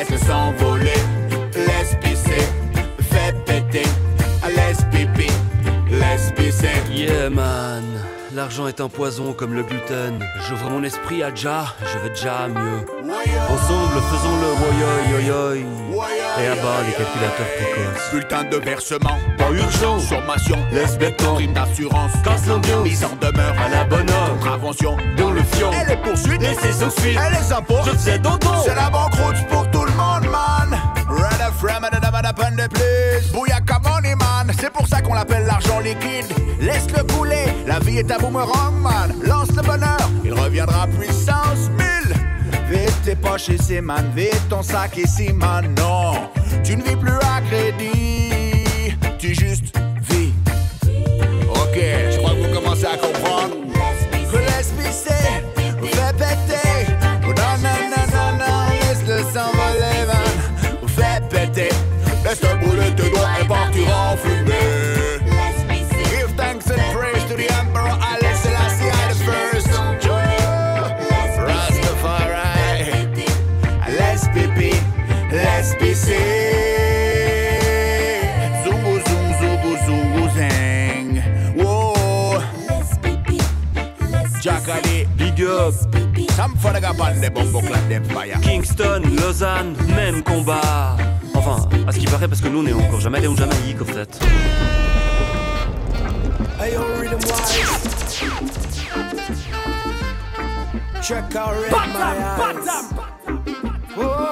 [SPEAKER 4] exceção,
[SPEAKER 10] vou é l'argent est un poison comme le gluten. J'ouvre mon esprit à déjà, je vais déjà mieux. Ensemble, faisons-le, woyoy, yoyoy. Et à bas les calculateurs précoces.
[SPEAKER 4] Bulletin de versement,
[SPEAKER 10] Pas urgent,
[SPEAKER 4] formation,
[SPEAKER 10] laisse
[SPEAKER 4] prime d'assurance,
[SPEAKER 10] casse l'ambiance.
[SPEAKER 4] mise en demeure,
[SPEAKER 10] À la bonne heure,
[SPEAKER 4] contravention,
[SPEAKER 10] dans le fion.
[SPEAKER 4] et les poursuites,
[SPEAKER 10] Les saisons suites.
[SPEAKER 4] et les impôts.
[SPEAKER 10] Je faisais dodo.
[SPEAKER 4] C'est la banqueroute pour tout le monde, man. Red and a pour ça qu'on l'appelle l'argent liquide. Laisse-le couler, la vie est un boomerang, man. Lance le bonheur, il reviendra puissance 1000. Vite tes poches ici, man. Vite ton sac ici, man. Non, tu ne vis plus à crédit. Tu juste vis. Ok, je crois que vous commencez à comprendre. Some fanaga bande bombo clap them fire.
[SPEAKER 10] Kingston, Lausanne, même combat. Enfin, à ce qui paraît, parce que nous, on est encore jamais allé en Jamaïque, en fait.
[SPEAKER 16] Hey, yo, rhythm wise. Check out rhythm my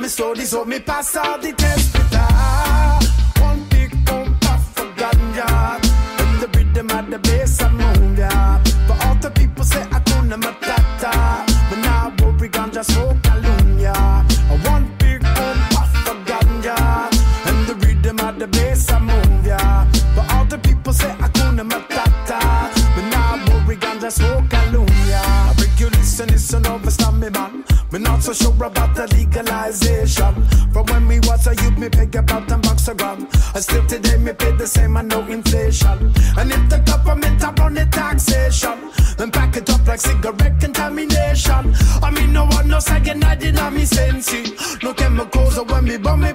[SPEAKER 16] me story, so me pass out the test with a one big pump of ganja. And the rhythm of the bass I
[SPEAKER 4] cigarette contamination. I mean no one knows I add in on me sensing. No chemicals when me bomb me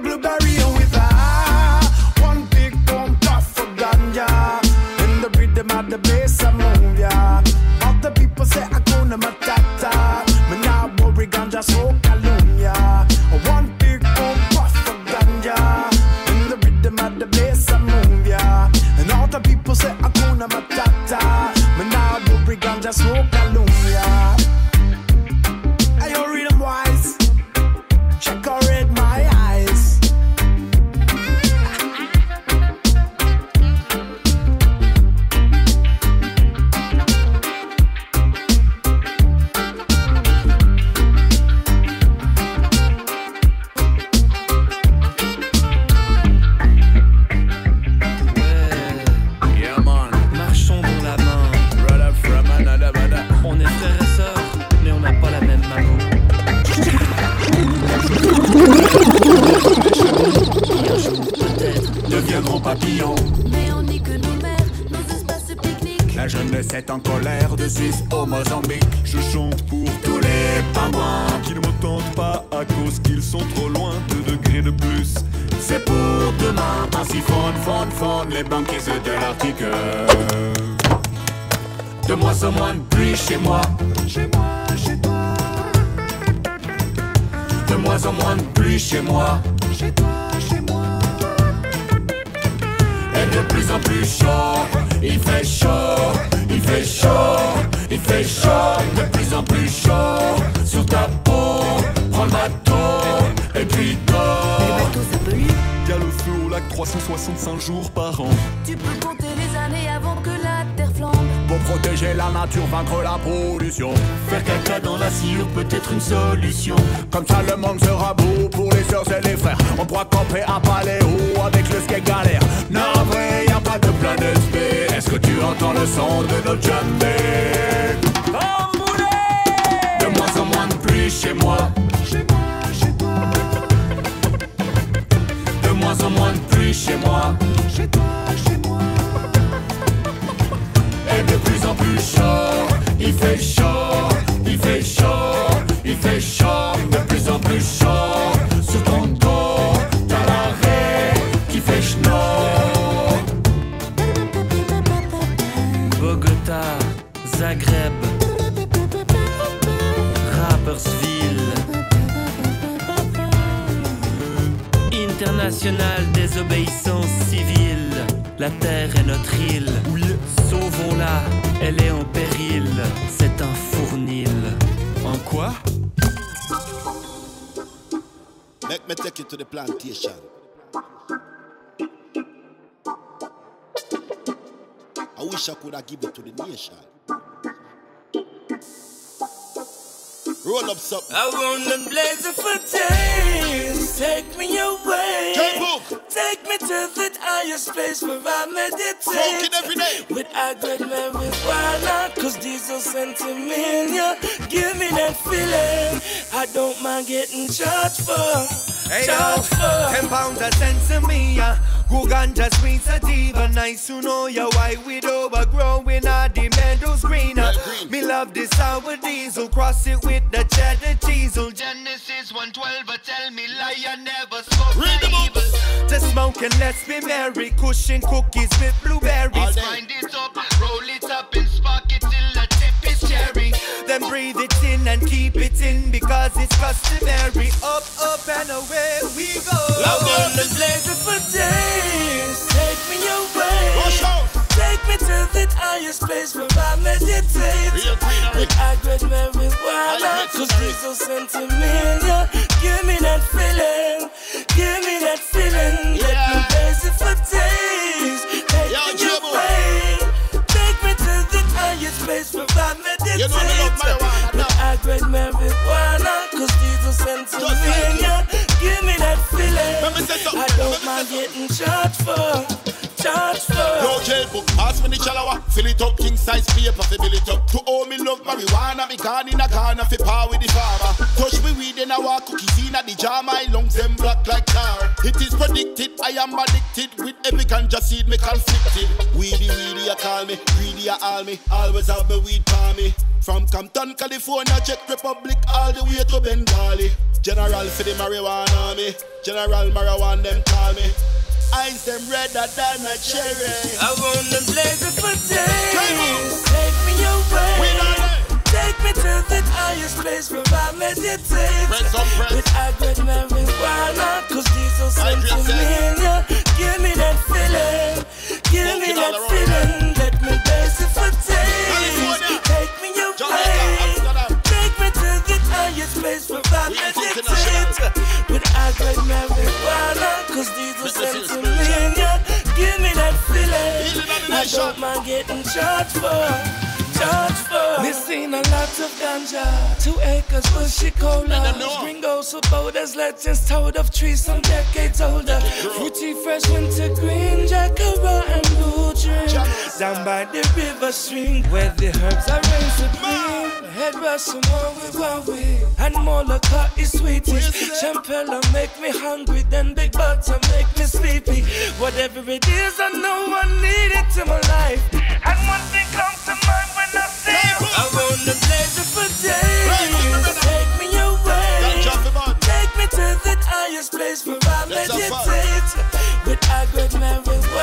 [SPEAKER 10] désobéissance civile. La terre est notre île. Oui. Sauvons-la, elle est en péril. C'est un fournil. En quoi?
[SPEAKER 8] Let me take you to the plantation. I wish I could have given it to the nation. Roll up something.
[SPEAKER 17] I wanna blaze it for days. Take me away. Take me to the highest space where I meditate.
[SPEAKER 8] Smoking every day.
[SPEAKER 17] With I great marijuana. Cause these diesel sentiment. Give me that feeling. I don't mind getting charged for.
[SPEAKER 18] Hey yo,
[SPEAKER 17] charged for.
[SPEAKER 18] ten pounds a sense to me, yeah. Who ganja sweet sativa, nice to know ya. White widow, but growing a the meadows greener. Me love this sour diesel, cross it with the cheddar diesel. Genesis 112, but tell me lie, I never spoke evil. Just smoke and let's be merry. Cushion cookies with blueberries. Grind it up, roll it up and spark it till the cherry. Then breathe it in and keep it in because it's customary. Up, up and away we go.
[SPEAKER 17] I wanna blaze for days. Take me away. Take me to the highest place where I meditate. With I great marijuana. Cause diesel sentiment. Yeah. Give me that feeling. Give me that feeling. Let me blaze it for days.
[SPEAKER 8] You know me love marijuana,
[SPEAKER 17] With I great marijuana. Cause diesel sentiment. Yeah. Give me that feeling. I don't mind getting charged for. Charged for.
[SPEAKER 8] Yo, jail book, pass the chalawa. Fill it up, king size paper, fi fill it up. To all me love marijuana, me gone in a corner, fi power with the farmer. Touch me weed and I walk cookies in a the jar, my lungs them black like tar. It is predicted, I am addicted with every ganja seed, me conflicted. Weedy, weedy, I call me, greedy, I all me. Always have me weed for me. From Compton, California, Czech Republic, all the way to Bengali. General for the marijuana army. General marijuana, them call me. Eyes them redder than a cherry.
[SPEAKER 17] I wanna blaze it for days. Take me away. Take me to the highest place where I meditate. With agate marijuana, cause diesel sent to me. Give me that feeling. Give me that feeling. Cause diesel sent to me. Yeah. Give me that feeling. I don't mind getting charged for. Charged for. Seen a lot of ganja. Two acres bushy cola. Gringos for boulders, legends told of trees some decades older. Fruity fresh winter green, jacaranda and blue dream. Down by the river stream where the herbs are reign supreme. Head rush some more with Huawei. And Moloka is sweetest. Champella make me hungry, then Big Butter make me sleepy. Whatever it is, I know I need it in my life. And one thing comes to mind when I see you. I wanna blaze it for days. Take me away. Take me to the highest place where I
[SPEAKER 8] a
[SPEAKER 17] meditate. With agate marijuana. Cause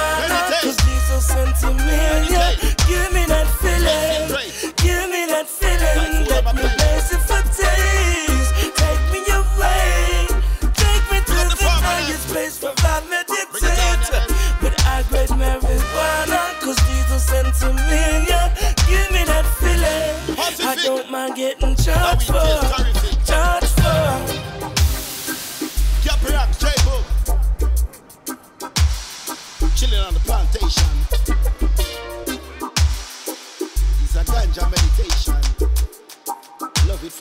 [SPEAKER 17] diesel sent to me. Yeah. Give me that feeling. Give me that feeling. Let me it for days. Take me away. Take me to the highest place where I meditate. With agate marijuana. Cause diesel sent to me. Yeah. Give me that feeling. I don't mind getting charged for.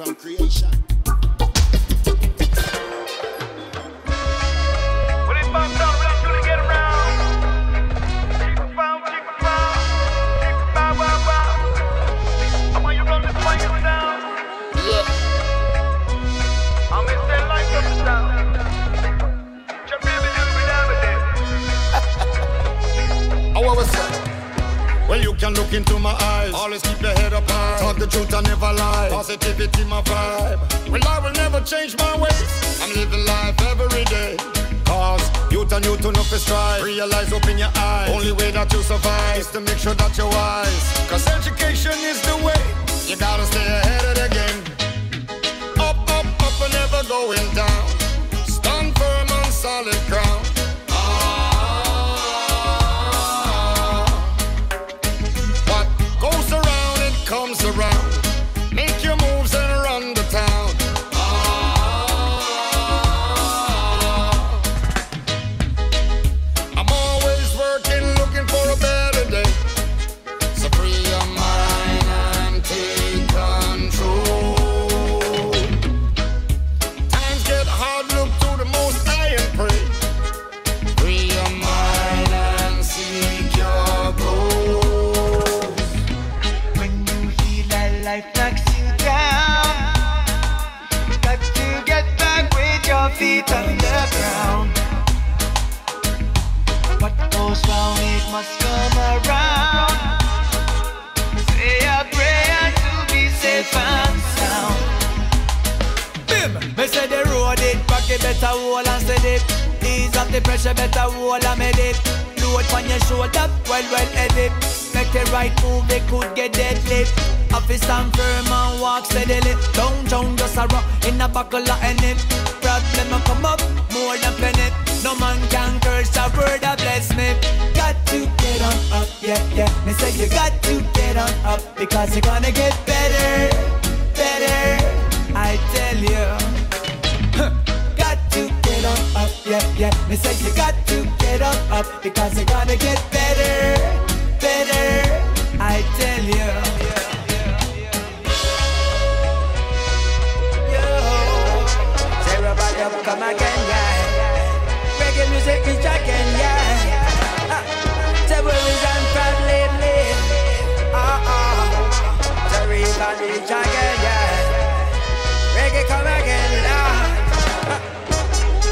[SPEAKER 8] Love it
[SPEAKER 19] Never lie. Positivity, my vibe. Well, I will never change my ways. I'm living life every day. Cause and youth enough to strive. Realize, open your eyes. Only way that you survive is to make sure that you're wise. Cause
[SPEAKER 20] got to get on
[SPEAKER 5] up because you're gonna get better, better. I tell you. Got to get on up, yeah, yeah. Me say you got to get on up because you're gonna get better. Reach again, yeah. Reggae come again, Lord.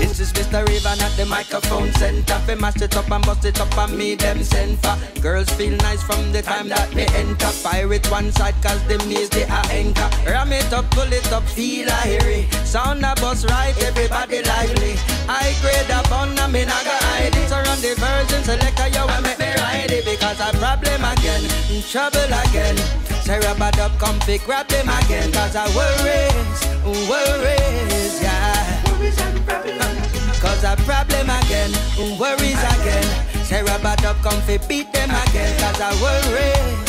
[SPEAKER 5] This is Mr. Raven at the microphone center. Fi mash it up and bust it up and me them send for. Girls feel nice from the time that me enter. Fire it one side cause them knees they are anchor. Ram it up, pull it up, feel a hairy. Sound a bus right, everybody lively. I grade a bun, I mean I got hide it. Surround the version, select a yo and make me ride it. Because I problem again, in trouble again. Sarah bad up, come fi grab them again. Cause I worries, worries, yeah. Cause a problem again, worries again. Sarah bad up, come fi beat them again. Cause I worries,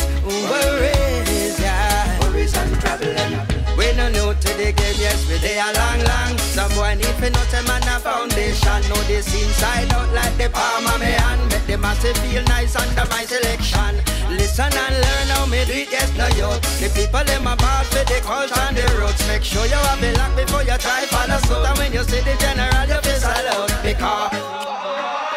[SPEAKER 5] worries, yeah. Worries and problem. We no new to the game, yes, we dey a long, long. Some boy need know them man a foundation. Know this inside out like the palm of my hand. Make the massive feel nice under my selection. Listen and learn how me do it, yes, no yo. The people them a ball for the culture and the roots. Make sure you have the lock before you try follow suit. And when you see the general, you feel salute because.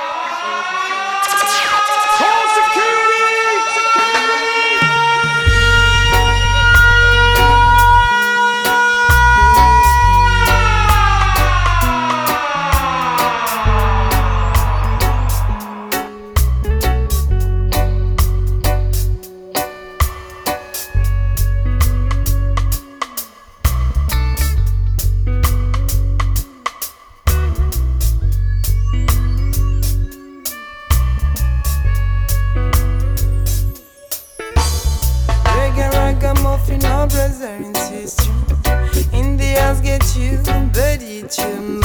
[SPEAKER 21] Body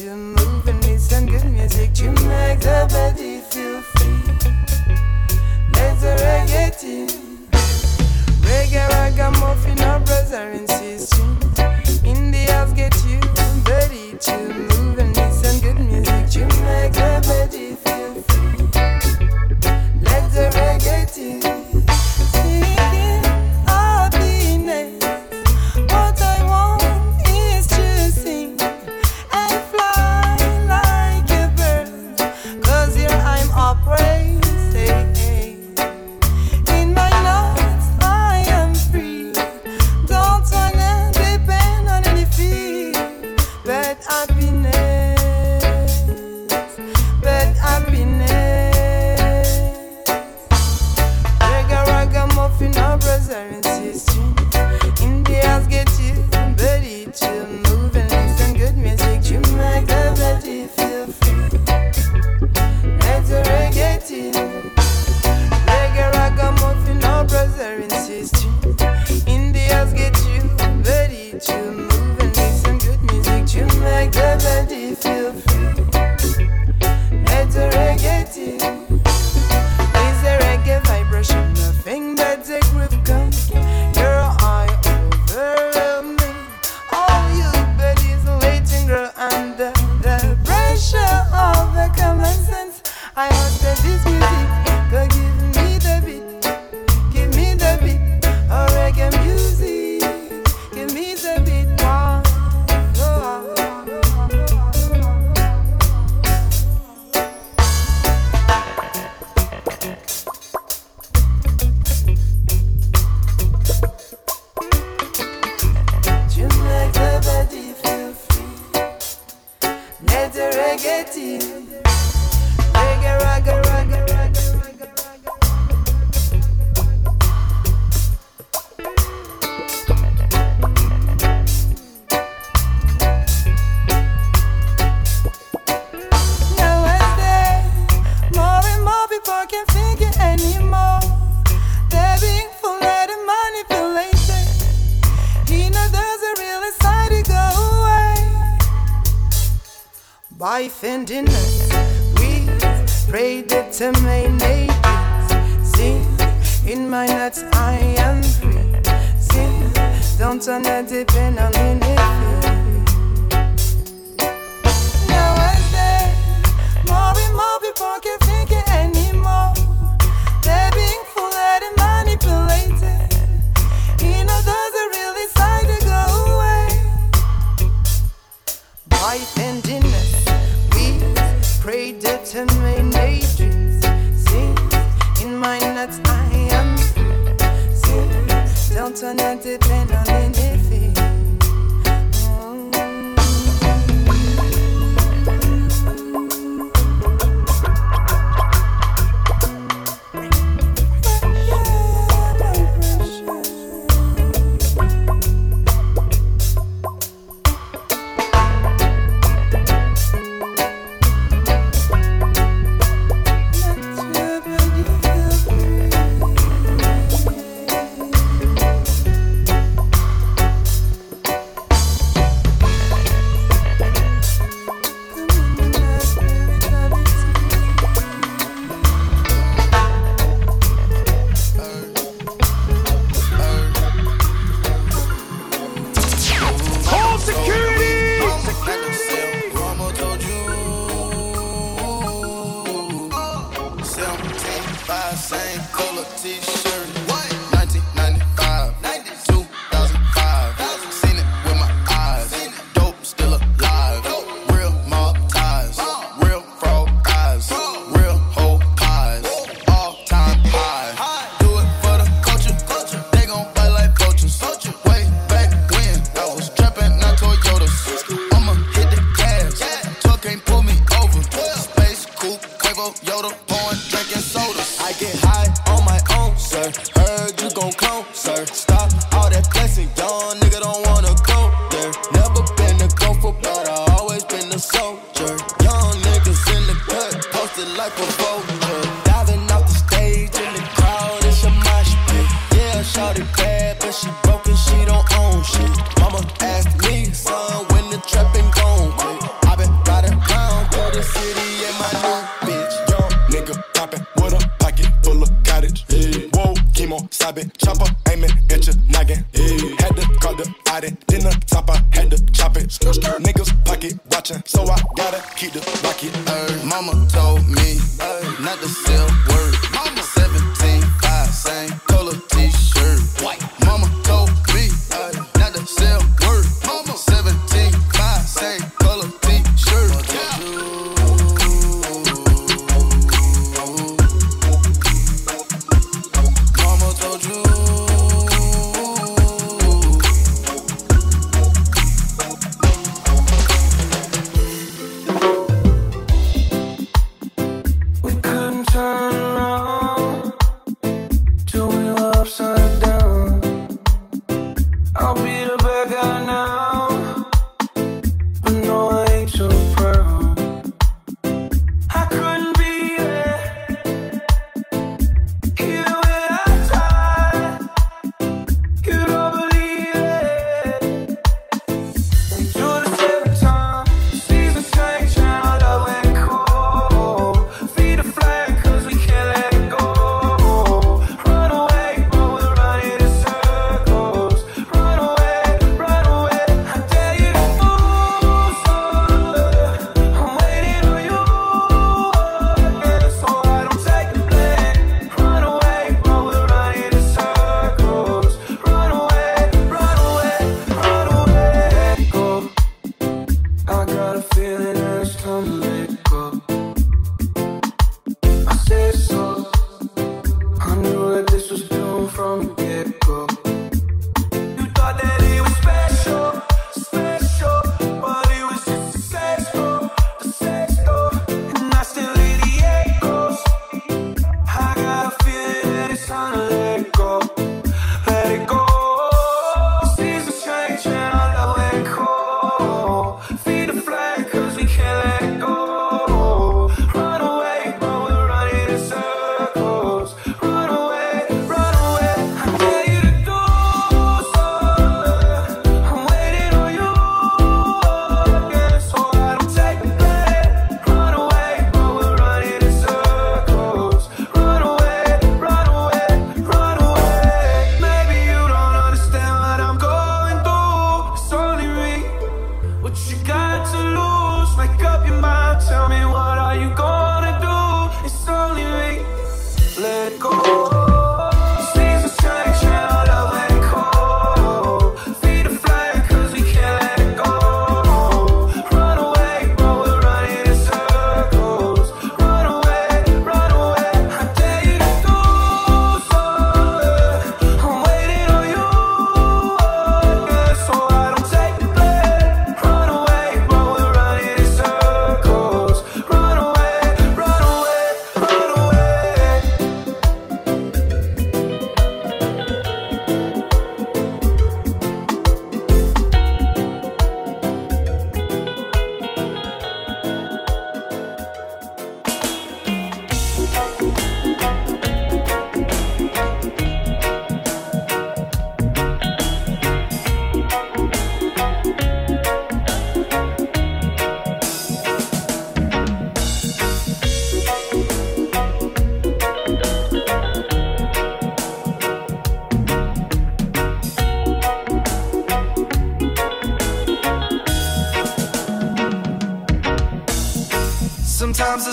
[SPEAKER 21] to move and listen good music to make the feel free. Reggae. Reggae, ragamuffin, brother and. In the house, get you ready to move and listen good music to make the body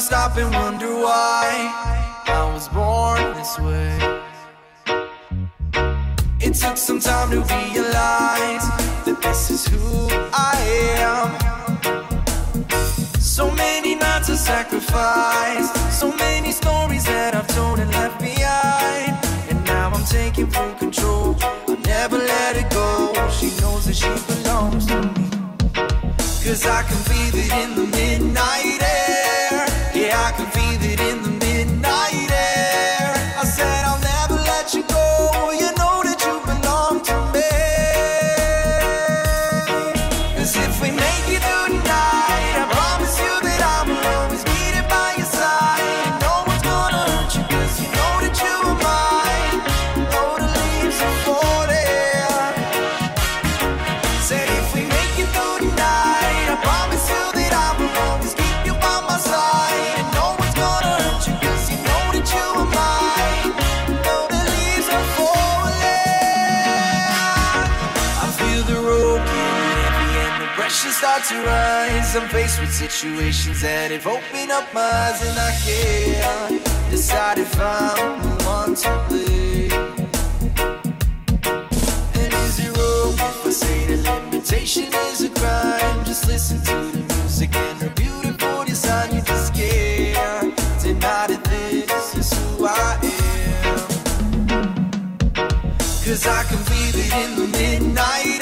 [SPEAKER 19] stop
[SPEAKER 17] and
[SPEAKER 6] wonder why I was born this way. It took some time to realize that this is who about to rise. I'm faced with situations that have opened up my eyes, and I can't decide if I'm the one to blame. And is it wrong if I say that limitation is a crime? Just listen to the music and her beautiful design. You just can't deny that this is who I am. Cause I can feel it in the midnight.